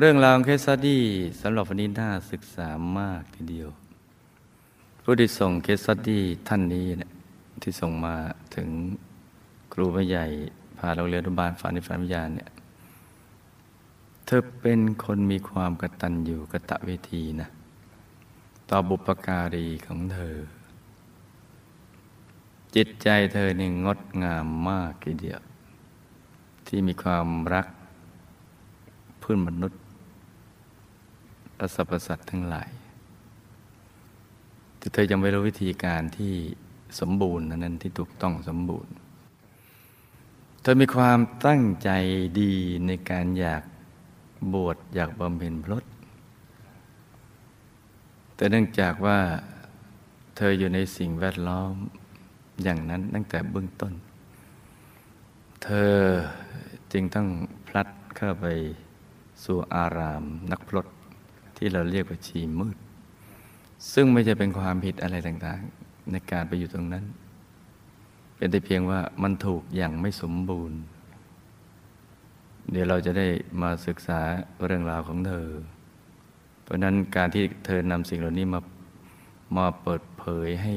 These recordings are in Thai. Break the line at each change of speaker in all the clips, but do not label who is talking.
เรื่องราวของเคสสตี้สำหรับวันนี้น่าศึกษามากทีเดียว ผู้ที่ส่งเคสสตี้ท่านนี้เนี่ยที่ส่งมาถึงครูผู้ใหญ่พาโรงเรียนอนุบาลฝันในฝันวิญญาณเนี่ยเธอเป็นคนมีความกตัญญูกะตะเวทีนะต่อบุปการีของเธอ จิตใจเธอนี่งดงามมากทีเดียว ที่มีความรักเพื่อนมนุษย์ และสรรพสัตว์ทั้งหลายแต่เธอยังไม่รู้วิธีการที่สมบูรณ์นั้นที่ถูกต้องสมบูรณ์ เธอมีความตั้งใจดีในการอยากบวชอยากบำเพ็ญพรตแต่เนื่องจากว่าเธออยู่ในสิ่งแวดล้อมอย่างนั้นตั้งแต่เบื้องต้น เธอจึงต้องพลัดเข้าไปสู่อารามนักพรต ที่เราเรียกว่าชีมืด ซึ่งไม่จะเป็นความผิดอะไรต่างๆ ในการไปอยู่ตรงนั้น เป็นแต่เพียงว่ามันถูกอย่างไม่สมบูรณ์ เดี๋ยวเราจะได้มาศึกษาเรื่องราวของเธอ เพราะนั้นการที่เธอนำสิ่งเหล่านี้มามาเปิดเผยให้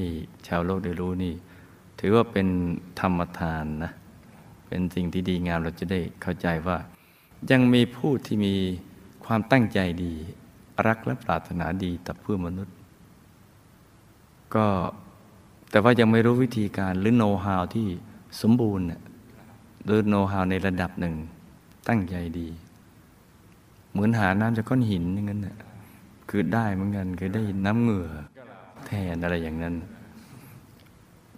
ชาวโลกได้รู้นี่ ถือว่าเป็นธรรมทานนะเป็นสิ่งที่ดีงามเราจะได้เข้าใจว่า ยังมีผู้ที่มีความตั้งใจดี รักและปรารถนาดีต่อเพื่อมนุษย์ ก็แต่ว่ายังไม่รู้วิธีการหรือโน้ตฮาวที่สมบูรณ์หรือโน้ตฮาวในระดับหนึ่งตั้งใจดี เหมือนหาน้ำจากก้อนหินอย่างนั้นน่ะคือได้เหมือนกันคือได้น้ำเหงื่อ แทนอะไรอย่างนั้น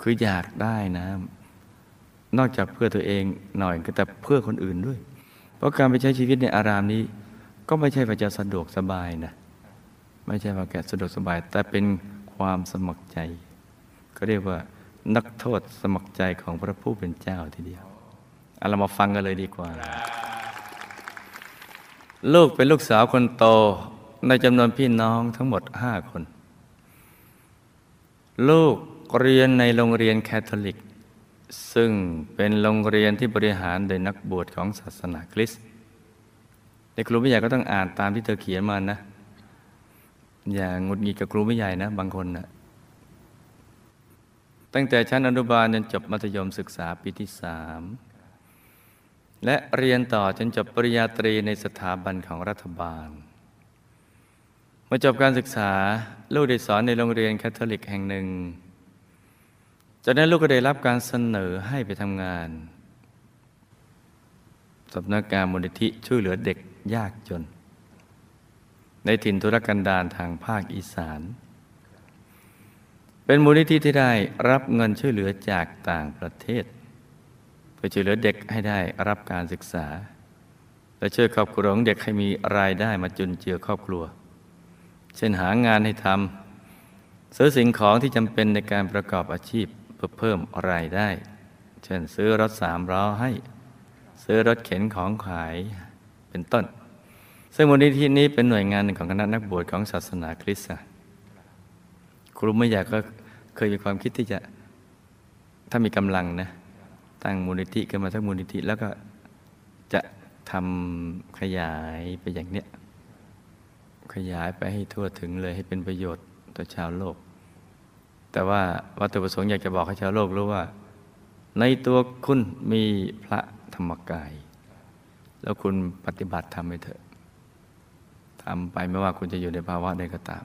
คืออยากได้น้ำนอกจากเพื่อตัวเองหน่อยก็แต่เพื่อคนอื่นด้วย เพราะการไปใช้ชีวิตในอารามนี้ ก็ไม่ใช่ว่าจะสะดวกสบายนะ ไม่ใช่ว่าแกสะดวกสบาย แต่เป็นความสมัครใจ ก็เรียกว่านักโทษสมัครใจของพระผู้เป็นเจ้าทีเดียวเอาเรามาฟังกันเลยดีกว่า ลูกเป็นลูกสาวคนโตในจำนวนพี่น้องทั้งหมดห้าคน ลูกเรียนในโรงเรียนแคทอลิก ซึ่งเป็นโรงเรียนที่บริหารโดยนักบวชของศาสนาคริสต์ เด็กครูไม่ใหญ่ก็ต้องอ่านตามที่เธอเขียนมานะ อย่างงุดหงิดกับครูไม่ใหญ่นะ บางคนนะตั้งแต่ชั้นอนุบาลจนจบมัธยมศึกษาปีที่สามและเรียนต่อจนจบปริญญาตรีในสถาบันของรัฐบาลเมื่อจบการศึกษาลูกได้สอนในโรงเรียนแคทอลิกแห่งหนึ่งจากนั้นลูกก็ได้รับการเสนอให้ไปทำงานสำนักงานมูลนิธิช่วยเหลือเด็ก ยากจน ในถิ่นธุรกันดารทางภาคอีสาน เป็นมูลนิธิที่ได้รับเงินช่วยเหลือจากต่างประเทศ เพื่อช่วยเหลือเด็กให้ได้รับการศึกษา และช่วยครอบครัวของเด็กให้มีรายได้มาจุนเจือครอบครัว เช่นหางานให้ทำซื้อสิ่งของที่จำเป็นในการประกอบอาชีพเพื่อเพิ่มรายได้ เช่นซื้อรถสามล้อให้ซื้อรถเข็นของขาย เป็นต้น ซึ่งมูลนิธินี้เป็นหน่วยงานหนึ่งของคณะนักบวชของศาสนาคริสต์ครูไม่อยากก็เคยมีความคิดที่จะถ้ามีกำลังนะตั้งมูลนิธิขึ้นมาทั้งมูลนิธิแล้วก็จะทำขยายไปอย่างเนี้ยขยายไปให้ทั่วถึงเลยให้เป็นประโยชน์ต่อชาวโลก แต่ว่าวัตถุประสงค์อยากจะบอกให้ชาวโลกรู้ว่า ในตัวคุณมีพระธรรมกาย แล้วคุณปฏิบัติทำไปเถอะทำไปไม่ว่าคุณจะอยู่ในภาวะใดก็ตาม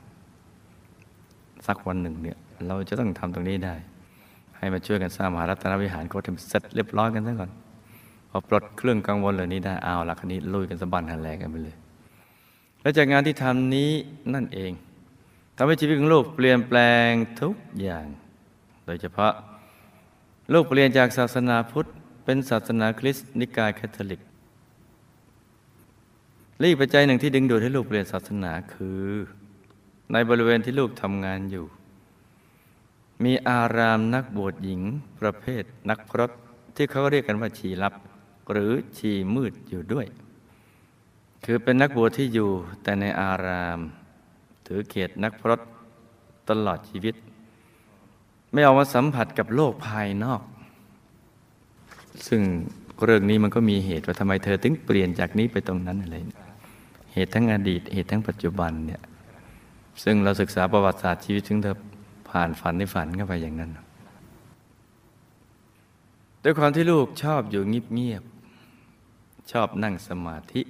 สักวันหนึ่งเนี่ยเราจะต้องทำตรงนี้ได้ ให้มาช่วยกันสร้างมหารัตนวิหารโคตรเสร็จเรียบร้อยกันซะก่อนพอปลดเครื่องกังวลเหล่านี้ได้เอาละคันนี้ลุยกันสะบันหันแหลกกันไปเลย และจากงานที่ทำนี้นั่นเองทำให้ชีวิตของลูกเปลี่ยนแปลงทุกอย่าง โดยเฉพาะลูกเปลี่ยนจากศาสนาพุทธเป็นศาสนาคริสต์นิกายแคทอลิก และอีกปัจจัยหนึ่งที่ดึงดูดให้ลูกเปลี่ยนศาสนาคือ ในบริเวณที่ลูกทำงานอยู่ มีอารามนักบวชหญิงประเภทนักพรตที่เขาเรียกกันว่าชีลับ หรือชีมืดอยู่ด้วย คือเป็นนักบวชที่อยู่แต่ในอาราม ถือเขตนักพรตตลอดชีวิต ไม่ออกมาสัมผัสกับโลกภายนอก ซึ่งเรื่องนี้มันก็มีเหตุว่าทำไมเธอถึงเปลี่ยนจากนี้ไปตรงนั้นอะไร ตุทั้งอดีต เหตุทั้งปัจจุบันเนี่ยซึ่งเราศึกษาประวัติศาสตร์ชีวิตถึงเธอผ่านฝันในฝันเข้าไปอย่างนั้นด้วยความที่ลูกชอบอยู่เงียบๆชอบนั่งสมาธิ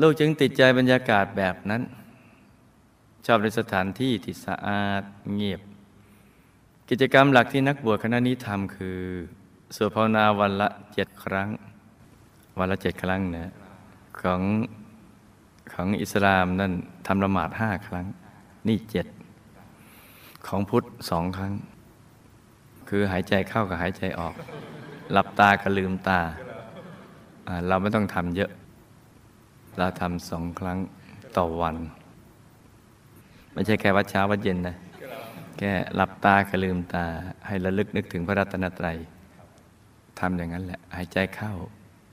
ลูกจึงติดใจบรรยากาศแบบนั้น ชอบในสถานที่ที่สะอาดเงียบ กิจกรรมหลักที่นักบวชคณะนี้ทำคือสวดภาวนาวันละเจ็ดครั้ง วันละเจ็ดครั้งนะ ของของอิสลามนั่นทำละหมาดห้าครั้ง นี่เจ็ดของพุทธสองครั้ง คือหายใจเข้ากับหายใจออก หลับตากับลืมตา เราไม่ต้องทำเยอะ เราทำสองครั้งต่อวัน ไม่ใช่แค่วัดเช้าวัดเย็นนะแค่หลับตากับลืมตา ให้ระลึกนึกถึงพระรัตนตรัยทำอย่างนั้นแหละ หายใจเข้า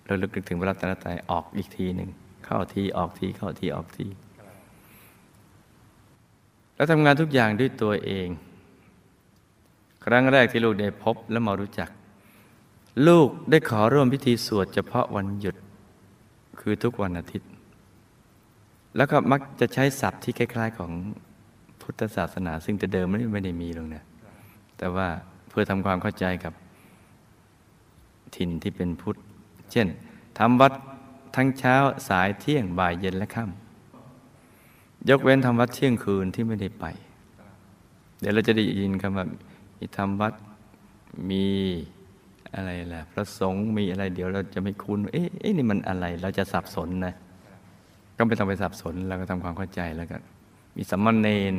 ระลึกนึกถึงพระรัตนตรัยออกอีกทีหนึ่งเข้าทีออกทีเข้าทีออกทีแล้วทำงานทุกอย่างด้วยตัวเอง ครั้งแรกที่ลูกได้พบและมารู้จัก ลูกได้ขอร่วมพิธีสวดเฉพาะวันหยุด คือทุกวันอาทิตย์ แล้วก็มักจะใช้ศัพท์ที่คล้าย ๆของพุทธศาสนา ซึ่งแต่เดิมไม่ไม่ได้มีลงเนี่ยแต่ว่าเพื่อทำความเข้าใจกับถิ่นที่เป็นพุทธ เช่นทำวัดทั้งเช้าสายเที่ยงบ่ายเย็นและค่ำยกเว้นทำวัดเที่ยงคืนที่ไม่ได้ไป เดี๋ยวเราจะได้ยินคำว่ามีทำวัดมีอะไรล่ะพระสงฆ์มีอะไรเดี๋ยวเราจะไม่คุ้นเอ๊ะนี่มันอะไรเราจะสับสนนะก็ไม่ต้องไปสับสนเราก็ทำความเข้าใจแล้วกันมีสัมมาเนน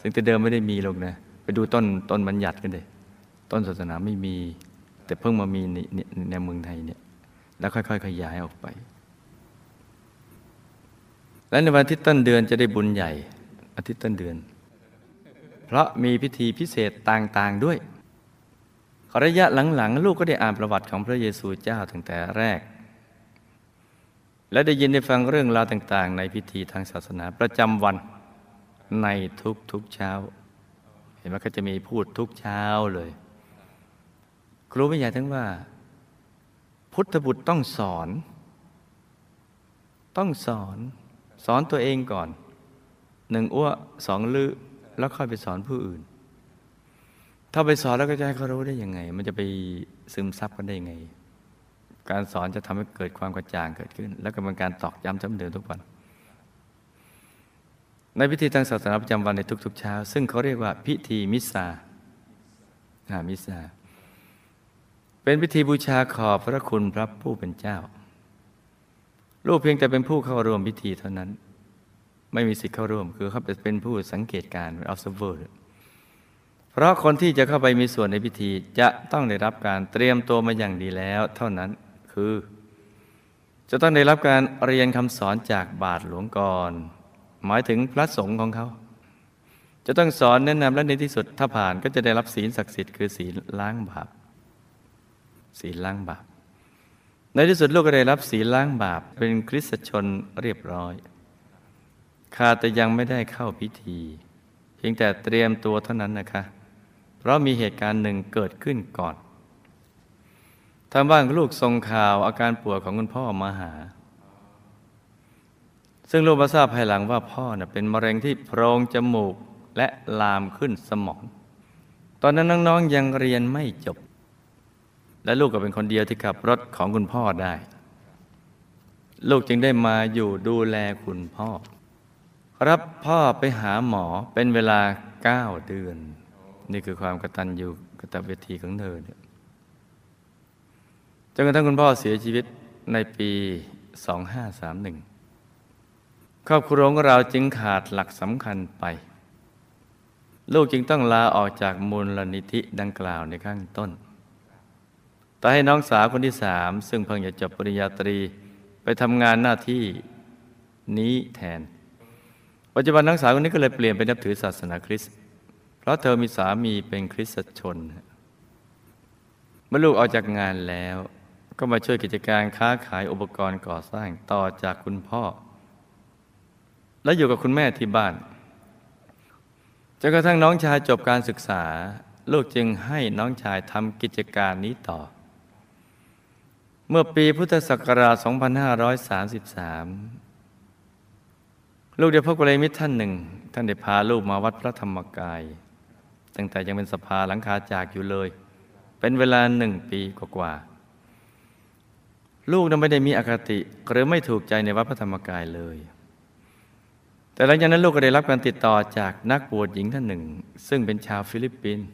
ซึ่งแต่เดิมไม่ได้มีหรอกนะไปดูต้นต้นบัญญัติกันเลยต้นศาสนาไม่มี แต่เพิ่งมามีในในเมืองไทยเนี่ย แล้วค่อยๆขยายออกไป และในวันทิตย์ต้นเดือนจะได้บุญใหญ่ อาทิตย์ต้นเดือน เพราะมีพิธีพิเศษต่างๆด้วยระยะหลังๆ ลูกก็ได้อ่านประวัติของพระเยซูเจ้าตั้งแต่แรก และได้ยินได้ฟังเรื่องราวต่าง ๆ ในพิธีทางศาสนาประจำวันในทุกๆเช้า เห็นไหมเขาจะมีพูดทุกเช้าเลย ครูไม่ใหญ่ทั้งว่า พุทธบุตรต้องสอน ต้องสอน สอนตัวเองก่อน หนึ่งอ้วสองลือแล้วค่อยไปสอนผู้อื่น ถ้าไปสอนแล้วก็จะให้เขารู้ได้ยังไง มันจะไปซึมซับกันได้ยังไง การสอนจะทำให้เกิดความกระจ่างเกิดขึ้น แล้วก็เป็นการตอกย้ำจำเดิมทุกวัน ในพิธีทางศาสนาประจำวันในทุกๆเช้า ซึ่งเขาเรียกว่าพิธีมิสซามิสซา เป็นพิธีบูชาขอบพระคุณพระผู้เป็นเจ้า ลูกเพียงแต่เป็นผู้เข้าร่วมพิธีเท่านั้น ไม่มีสิทธิ์เข้าร่วม คือเขาเป็นผู้สังเกตการณ์ observer เพราะคนที่จะเข้าไปมีส่วนในพิธีจะต้องได้รับการเตรียมตัวมาอย่างดีแล้ว เท่านั้นคือ จะต้องได้รับการเรียนคำสอนจากบาทหลวงก่อน หมายถึงพระสงฆ์ของเขา จะต้องสอนแนะนำและในที่สุดถ้าผ่านก็จะได้รับศีลศักดิ์สิทธิ์คือศีลล้างบาป ศีลล้างบาป ในที่สุดลูกก็ได้รับศีลล้างบาป เป็นคริสตชนเรียบร้อยข้าแต่ยังไม่ได้เข้าพิธี เพียงแต่เตรียมตัวเท่านั้นนะคะ เพราะมีเหตุการณ์หนึ่งเกิดขึ้นก่อนทางบ้านลูกส่งข่าวอาการป่วยของคุณพ่อมาหา ซึ่งลูกมาทราบภายหลังว่าพ่อน่ยเป็นมะเร็งที่โพรงจมูกและลามขึ้นสมอง ตอนนั้นน้องๆยังเรียนไม่จบ และลูกก็เป็นคนเดียวที่ขับรถของคุณพ่อได้ลูกจึงได้มาอยู่ดูแลคุณพ่อ รับพ่อไปหาหมอเป็นเวลาเก้าเดือน นี่คือความกตัญญูกตเวทีของเธอเนี่ยจนกระทั่งคุณพ่อเสียชีวิตในปี 2531 ครอบครัวของเราจึงขาดหลักสำคัญไป ลูกจึงต้องลาออกจากมูลนิธิดังกล่าวในข้างต้น แต่ให้น้องสาวคนที่สาม ซึ่งเพิ่งจะจบปริญญาตรีไปทำงานหน้าที่นี้แทน ปัจจุบันน้องสาวคนนี้ก็เลยเปลี่ยนไปนับถือศาสนาคริสต์เพราะเธอมีสามีเป็นคริสตชน เมื่อลูกออกจากงานแล้ว ก็มาช่วยกิจการค้าขายอุปกรณ์ก่อสร้างต่อจากคุณพ่อ และอยู่กับคุณแม่ที่บ้านจนกระทั่งน้องชายจบการศึกษา ลูกจึงให้น้องชายทำกิจการนี้ต่อ เมื่อปีพุทธศักราช 2533 ลูกเดียวพระกุลมิตรท่านหนึ่ง ท่านได้พาลูกมาวัดพระธรรมกาย ตั้งแต่ยังเป็นสภาหลังคาจากอยู่เลย เป็นเวลาหนึ่งปีกว่าๆลูกนั้นไม่ได้มีอคติ หรือไม่ถูกใจในวัดพระธรรมกายเลยแต่หลังจากนั้นลูกก็ได้รับการติดต่อจากนักบวชหญิงท่านหนึ่ง ซึ่งเป็นชาวฟิลิปปินส์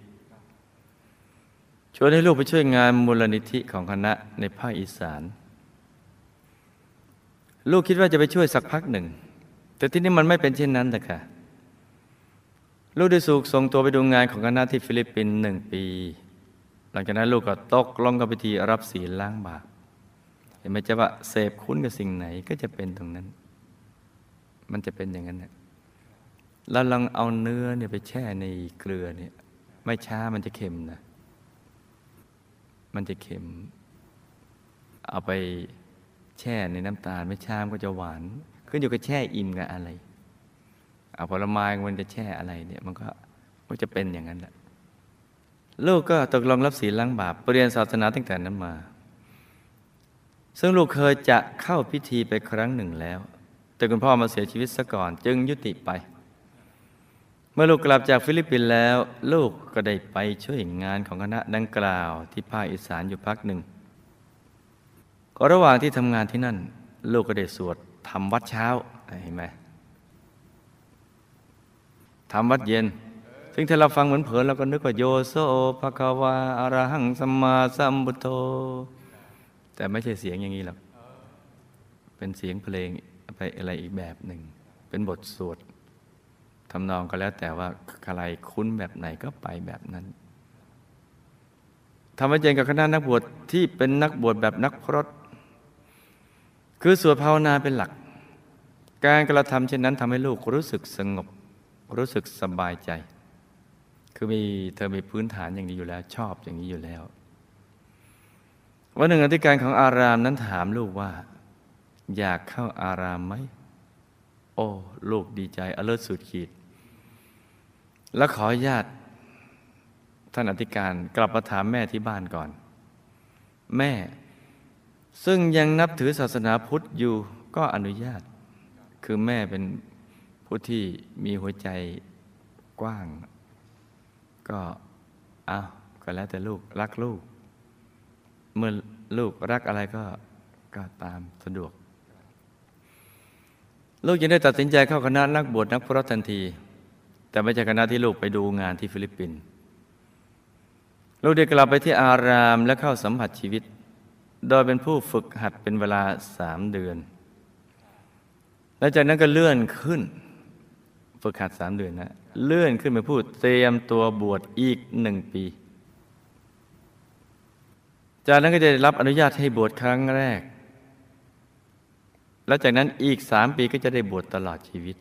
ชวนให้ลูกไปช่วยงานมูลนิธิของคณะในภาคอีสาน ลูกคิดว่าจะไปช่วยสักพักหนึ่ง แต่ที่นี่มันไม่เป็นเช่นนั้นแต่ค่ะ ลูกได้ถูกส่งตัวไปดูงานของคณะที่ฟิลิปปินส์หนึ่งปี หลังจากนั้นลูกก็ตกลงรับพิธีรับศีลล้างบาปเห็นไหมจะว่าเสพคุ้นกับสิ่งไหนก็จะเป็นตรงนั้น มันจะเป็นอย่างนั้นเนี่ยเราลองเอาเนื้อเนี่ยไปแช่ในเกลือเนี่ย ไม่ช้ามันจะเค็มนะ มันจะเค็ม เอาไปแช่ในน้ำตาลไม่ชามก็จะหวาน ขึ้นอยู่กับแช่อิ่มกับอะไร เอาผลไม้มันจะแช่อะไรเนี่ย มันก็ก็จะเป็นอย่างนั้นแหละลูกก็ตกลงรับศีลล้างบาปเรียนศาสนาตั้งแต่นั้นมา ซึ่งลูกเคยจะเข้าพิธีไปครั้งหนึ่งแล้ว แต่คุณพ่อมาเสียชีวิตซะก่อน จึงยุติไป มื่อลูกกลับจากฟิลิปปินส์แล้ว ลูกก็ได้ไปช่วยงานของคณะดังกล่าวที่ภาคอีสานอยู่พักหนึ่ง ก็ระหว่างที่ทำงานที่นั่น ลูกก็ได้สวดทำวัดเช้าเห็นไหมทำวัดเย็น ซึ่งถ้าเราฟังเหมือนเผลอเราก็นึกว่าโยโซภะคะวาอารหังสัมมาสัมพุทโธ แต่ไม่ใช่เสียงอย่างนี้หรอก เป็นเสียงเพลงไปอะไรอีกแบบหนึ่ง เป็นบทสวด ทำนองก็แล้วแต่ว่าใครคุ้นแบบไหนก็ไปแบบนั้นทำให้เจนกับคณะนักบวชที่เป็นนักบวชแบบนักพรตคือสวดภาวนาเป็นหลัก การกระทำเช่นนั้นทำให้ลูกรู้สึกสงบ รู้สึกสบายใจ คือมีเธอมีพื้นฐานอย่างนี้อยู่แล้วชอบอย่างนี้อยู่แล้ววันหนึ่งอธิการของอารามนั้นถามลูกว่า อยากเข้าอารามไหมโอ้ ลูกดีใจอเลิศสุดขีด แล้วขอญาติท่านอธิการกลับมาถามแม่ที่บ้านก่อน แม่ ซึ่งยังนับถือศาสนาพุทธอยู่ก็อนุญาต คือแม่เป็นผู้ที่มีหัวใจกว้าง ก็เอาก็แล้วแต่ลูกรักลูก เมื่อลูกรักอะไรก็ก็ตามสะดวก ลูกยังได้ตัดสินใจเข้าคณะนักบวชนักพรตทันที แต่ไม่ใช่คณะที่ลูกไปดูงานที่ฟิลิปปินส์ลูกได้กลับไปที่อารามและเข้าสัมผัสชีวิต โดยเป็นผู้ฝึกหัดเป็นเวลาสามเดือน และจากนั้นก็เลื่อนขึ้น ฝึกหัดสามเดือนนะ เลื่อนขึ้นไปพูดเตรียมตัวบวชอีกหนึ่งปี จากนั้นก็จะได้รับอนุญาตให้บวชครั้งแรก และจากนั้นอีกสามปีก็จะได้บวชตลอดชีวิต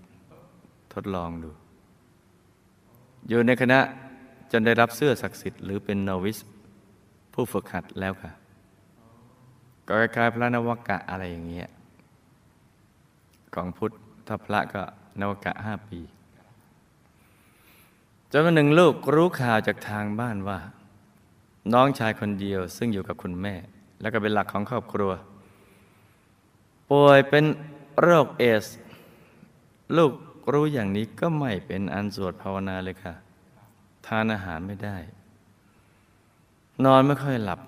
ทดลองดู อยู่ในคณะจนได้รับเสื้อศักดิ์สิทธิ์หรือเป็นนวิสผู้ฝึกหัดแล้วค่ะ ก็คล้ายพระนวกะอะไรอย่างเงี้ยของพุทธถ้าพระก็นวกะห้าปีจนวันหนึ่งลูกรู้ข่าวจากทางบ้านว่า น้องชายคนเดียวซึ่งอยู่กับคุณแม่ แล้วก็เป็นหลักของครอบครัว ป่วยเป็นโรคเอส ลูก รู้อย่างนี้ก็ไม่เป็นอันสวดภาวนาเลยค่ะ ทานอาหารไม่ได้ นอนไม่ค่อยหลับ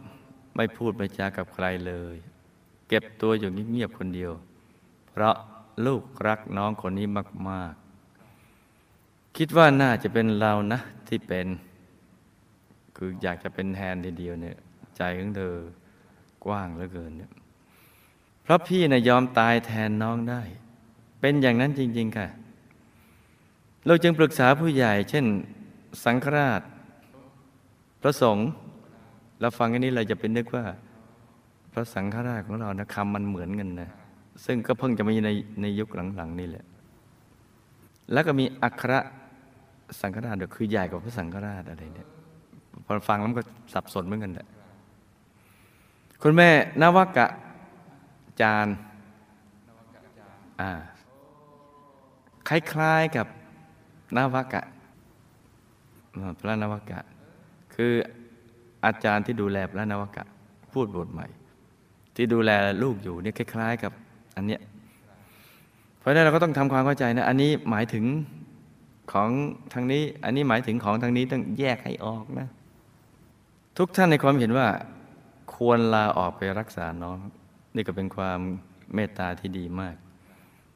ไม่พูดไม่จากับใครเลย เก็บตัวอยู่เงียบๆคนเดียว เพราะลูกรักน้องคนนี้มาก ๆ คิดว่าน่าจะเป็นเรานะที่เป็น คืออยากจะเป็นแทนทีเดียวเนี่ย ใจของเธอกว้างเหลือเกินเนี่ยเพราะพี่นะ่ะยอมตายแทนน้องได้ เป็นอย่างนั้นจริง ๆ ค่ะ เราจึงปรึกษาผู้ใหญ่ เช่น สังฆราช พระสงฆ์เราฟังอันนี้เราจะเป็นนึกว่า พระสังฆราชของเรานะคำมันเหมือนกันนะซึ่งก็เพิ่งจะมีในในยุคหลังๆนี่แหละ แล้วก็มีอัครสังฆราชคือใหญ่กว่าพระสังฆราชอะไรเนี่ยพอฟังแล้วก็สับสนเหมือนกันแหละคุณแม่นวกะจารอ่าคล้ายๆกับ นวกะ พระนวกะ คืออาจารย์ที่ดูแลพระนวกะ พูดบทใหม่ ที่ดูแลลูกอยู่เนี่ยคล้าย ๆ กับอันเนี้ยเพราะนั้นเราก็ต้องทำความเข้าใจนะ อันนี้หมายถึงของทางนี้ อันนี้หมายถึงของทางนี้ต้องแยกให้ออกนะ ทุกท่านในความเห็นว่า ควรลาออกไปรักษาน้อง นี่ก็เป็นความเมตตาที่ดีมาก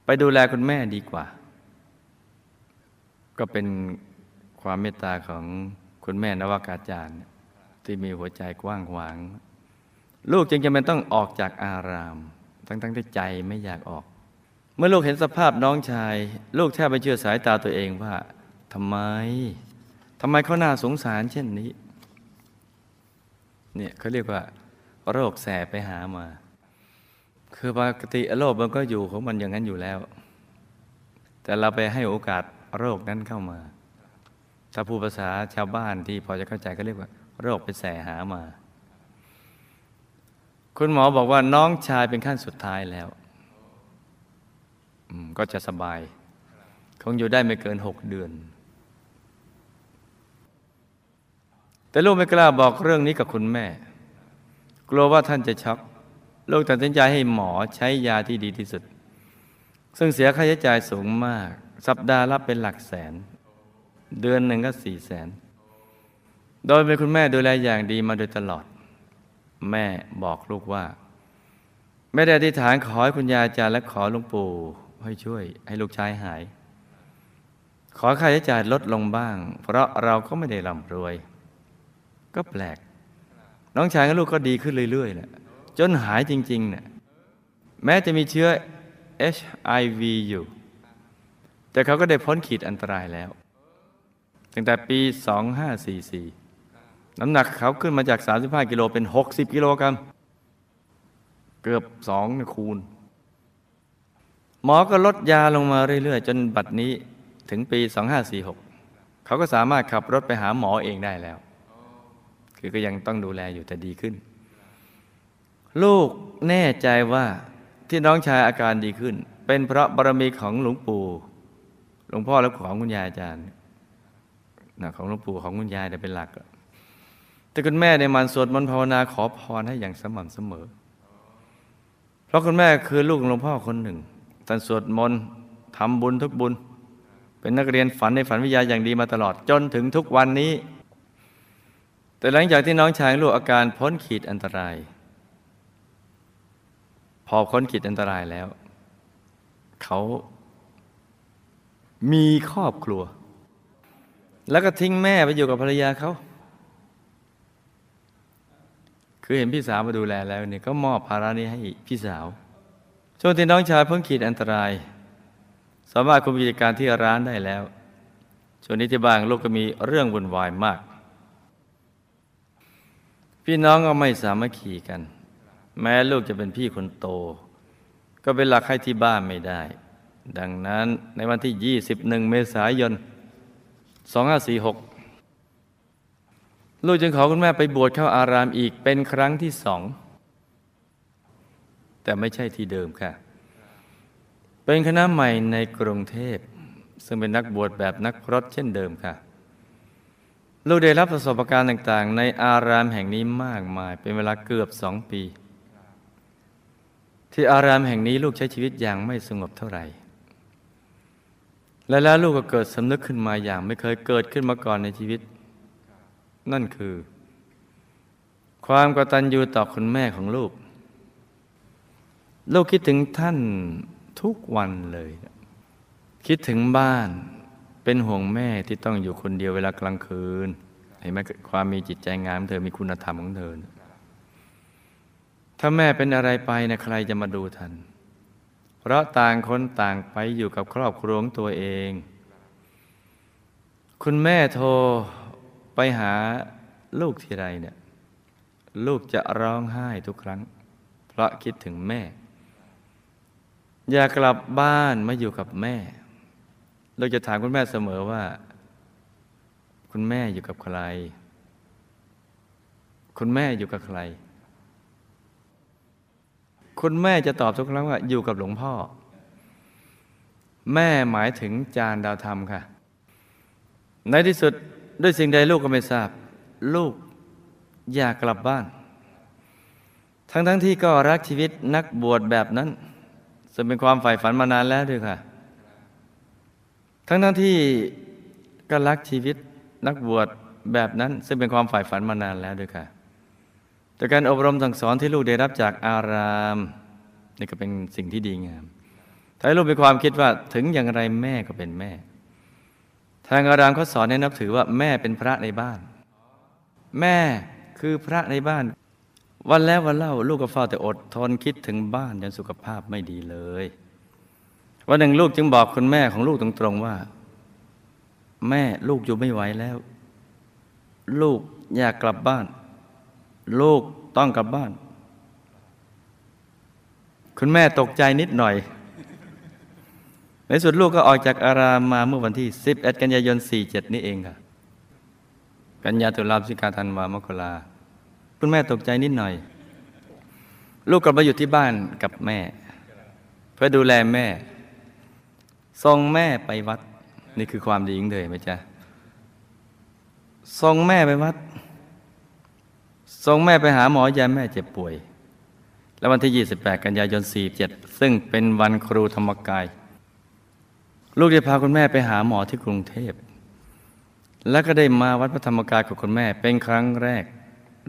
ไปดูแลคุณแม่ดีกว่า ก็เป็นความเมตตาของคุณแม่นวากาจารย์ ที่มีหัวใจกว้างขวาง ลูกจึงจำเป็นต้องออกจากอาราม ทั้งๆที่ใจไม่อยากออก เมื่อลูกเห็นสภาพน้องชาย ลูกแทบไม่เชื่อสายตาตัวเองว่าทำไมทำไมเขาน่าสงสารเช่นนี้ เนี่ยเขาเรียกว่า โรคแสบไปหามา คือปกติโรคมันก็อยู่ของมันอย่างนั้นอยู่แล้ว แต่เราไปให้โอกาส โรคนั้นเข้ามา ถ้าผู้ภาษาชาวบ้านที่พอจะเข้าใจก็เรียกว่า โรคไปแสหามา คุณหมอบอกว่าน้องชายเป็นขั้นสุดท้ายแล้วก็จะสบาย คงอยู่ได้ไม่เกินหกเดือน แต่ลูกไม่กล้าบอกเรื่องนี้กับคุณแม่ กลัวว่าท่านจะช็อกลูกตัดสินใจให้หมอใช้ยาที่ดีที่สุด ซึ่งเสียค่าใช้จ่ายสูงมาก สัปดาห์ละเป็นหลักแสน เดือนหนึ่งก็สี่แสน โดยเป็นคุณแม่ดูแลอย่างดีมาโดยตลอด แม่บอกลูกว่าไม่ได้อธิษฐานขอให้คุณยายอาจารย์และขอหลวงปู่ให้ช่วย ให้ลูกชายหาย ขอค่าใช้จ่ายลดลงบ้าง เพราะเราก็ไม่ได้ร่ำรวย ก็แปลก น้องชายกับลูกก็ดีขึ้นเรื่อยๆนะจนหายจริงๆเนะี่ยแม้จะมีเชื้อ HIV อยู่ แต่เขาก็ได้พ้นขีดอันตรายแล้ว ตั้งแต่ปี 2544 น้ำหนักเขาขึ้นมาจาก 35 กิโลเป็น 60 กิโลกรัม เกือบสองคูณ หมอก็ลดยาลงมาเรื่อย ๆ จนบัดนี้ถึงปี 2546 เขาก็สามารถขับรถไปหาหมอเองได้แล้ว คือก็ยังต้องดูแลอยู่แต่ดีขึ้น ลูกแน่ใจว่าที่น้องชายอาการดีขึ้น เป็นเพราะบารมีของหลวงปู่ หลวงพ่อและของคุณยายอาจารย์นะของหลวงปู่ของคุณยายเนี่ยเป็นหลัก แต่คุณแม่ในมันสวดมนต์ภาวนาขอพรให้อย่างสม่ำเสมอ เพราะคุณแม่คือลูกหลวงพ่อคนหนึ่งท่านสวดมนต์ทำบุญทุกบุญ เป็นนักเรียนฝันในฝันวิทยาอย่างดีมาตลอดจนถึงทุกวันนี้ แต่หลังจากที่น้องชายลูกอาการพ้นขีดอันตราย พอพ้นขีดอันตรายแล้ว เขา มีครอบครัว แล้วก็ทิ้งแม่ไปอยู่กับภรรยาเขา คือเห็นพี่สาวมาดูแลแล้วเนี่ยก็มอบภาระนี้ให้พี่สาว ช่วงที่น้องชายพ้นขีดอันตราย สามารถคุมกิจการที่ร้านได้แล้ว ช่วงนี้ที่บ้านลูกก็มีเรื่องวุ่นวายมาก พี่น้องก็ไม่สามัคคีกัน แม้ลูกจะเป็นพี่คนโต ก็เป็นหลักให้ที่บ้านไม่ได้ ดังนั้นในวันที่ 21 เมษายน 2546 ลูกจึงขอคุณแม่ไปบวชเข้าอารามอีกเป็นครั้งที่สอง แต่ไม่ใช่ที่เดิมค่ะ เป็นคณะใหม่ในกรุงเทพ ซึ่งเป็นนักบวชแบบนักพรตเช่นเดิมค่ะ ลูกได้รับประสบการณ์ต่างๆ ในอารามแห่งนี้มากมาย เป็นเวลาเกือบสองปี ที่อารามแห่งนี้ลูกใช้ชีวิตอย่างไม่สงบเท่าไหร่ และแล้วลูกก็เกิดสำนึกขึ้นมาอย่างไม่เคยเกิดขึ้นมาก่อนในชีวิต นั่นคือ ความกตัญญูต่อคุณแม่ของลูก ลูกคิดถึงท่านทุกวันเลย คิดถึงบ้านเป็นห่วงแม่ที่ต้องอยู่คนเดียวเวลากลางคืนเห็นไหมความมีจิตใจงามของเธอมีคุณธรรมของเธอถ้าแม่เป็นอะไรไปนะใครจะมาดูทัน เพราะต่างคนต่างไปอยู่กับครอบครัวของตัวเอง คุณแม่โทรไปหาลูกทีไรเนี่ยลูกจะร้องไห้ทุกครั้ง เพราะคิดถึงแม่ อยากกลับบ้านมาอยู่กับแม่ เราจะถามคุณแม่เสมอว่า คุณแม่อยู่กับใคร คุณแม่อยู่กับใคร คุณแม่จะตอบทุกครั้งว่า อยู่กับหลวงพ่อ แม่หมายถึงจานดาวธรรมค่ะ ในที่สุดด้วยสิ่งใดลูกก็ไม่ทราบ ลูกอยากกลับบ้าน ทั้งทั้งที่ก็รักชีวิตนักบวชแบบนั้นซึ่งเป็นความใฝ่ฝันมานานแล้วด้วยค่ะ ทั้งทั้งที่ก็รักชีวิตนักบวชแบบนั้น ซึ่งเป็นความใฝ่ฝันมานานแล้วด้วยค่ะ แต่การอบรมสั่งสอนที่ลูกได้รับจากอารามนี่ก็เป็นสิ่งที่ดีงามถ้าลูกมีความคิดว่าถึงอย่างไรแม่ก็เป็นแม่ ทางอารามเขาสอนให้นับถือว่าแม่เป็นพระในบ้าน แม่คือพระในบ้าน วันแล้ววันเล่าลูกก็เฝ้าแต่อดทนคิดถึงบ้านจนสุขภาพไม่ดีเลย วันหนึ่งลูกจึงบอกคุณแม่ของลูกตรงๆว่า แม่ลูกอยู่ไม่ไหวแล้ว ลูกอยากกลับบ้าน ลูกต้องกลับบ้าน คุณแม่ตกใจนิดหน่อย ในสุดลูกก็ออกจากอารามมาเมื่อวันที่ 11 กันยายน 47 นี่เองค่ะ กันยาตุลาพฤศจิกาธันวามกราคุณแม่ตกใจนิดหน่อย ลูกกลับมาอยู่ที่บ้านกับแม่ เพื่อดูแลแม่ส่งแม่ไปวัด นี่คือความดีจริงเลยไหมจ๊ะส่งแม่ไปวัด ส่งแม่ไปหาหมอยาแม่เจ็บป่วย แล้ววันที่ 28 กันยายน 47 ซึ่งเป็นวันครูธรรมกาย ลูกได้พาคุณแม่ไปหาหมอที่กรุงเทพ แล้วก็ได้มาวัดพระธรรมกายกับคุณแม่เป็นครั้งแรก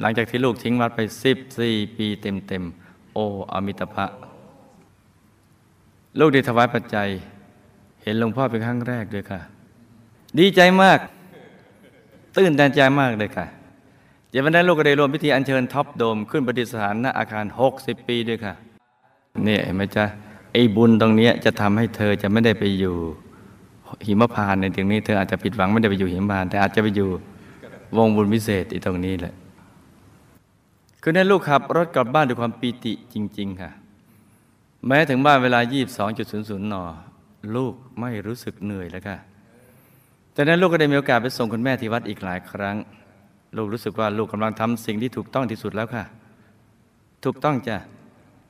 หลังจากที่ลูกทิ้งวัดไป 14 ปีเต็มๆ โออมิตภะลูกได้ถวายปัจจัย เห็นหลวงพ่อเป็นครั้งแรกด้วยค่ะ ดีใจมาก ตื่นตันใจมากเลยค่ะ เดี๋ยววันนั้นลูกก็ได้ร่วมพิธีอัญเชิญท็อปโดมขึ้นประดิษฐานณอาคาร 60 ปีด้วยค่ะเนี่ยเห็นไหมจ๊ะไอ้บุญตรงนี้จะทำให้เธอจะไม่ได้ไปอยู่หิมพานในตรงนี้เธออาจจะผิดหวังไม่ได้ไปอยู่หิมพาน แต่อาจจะไปอยู่วงบุญพิเศษอีตรงนี้แหละคือในลูกขับรถกลับบ้านด้วยความปีติจริง ๆ ค่ะ แม้ถึงบ้านเวลา 22.00 น ลูกไม่รู้สึกเหนื่อยแล้วค่ะแต่นั้นลูกก็ได้มีโอกาสไปส่งคุณแม่ที่วัดอีกหลายครั้ง ลูกรู้สึกว่าลูกกำลังทำสิ่งที่ถูกต้องที่สุดแล้วค่ะ ถูกต้องจ้ะ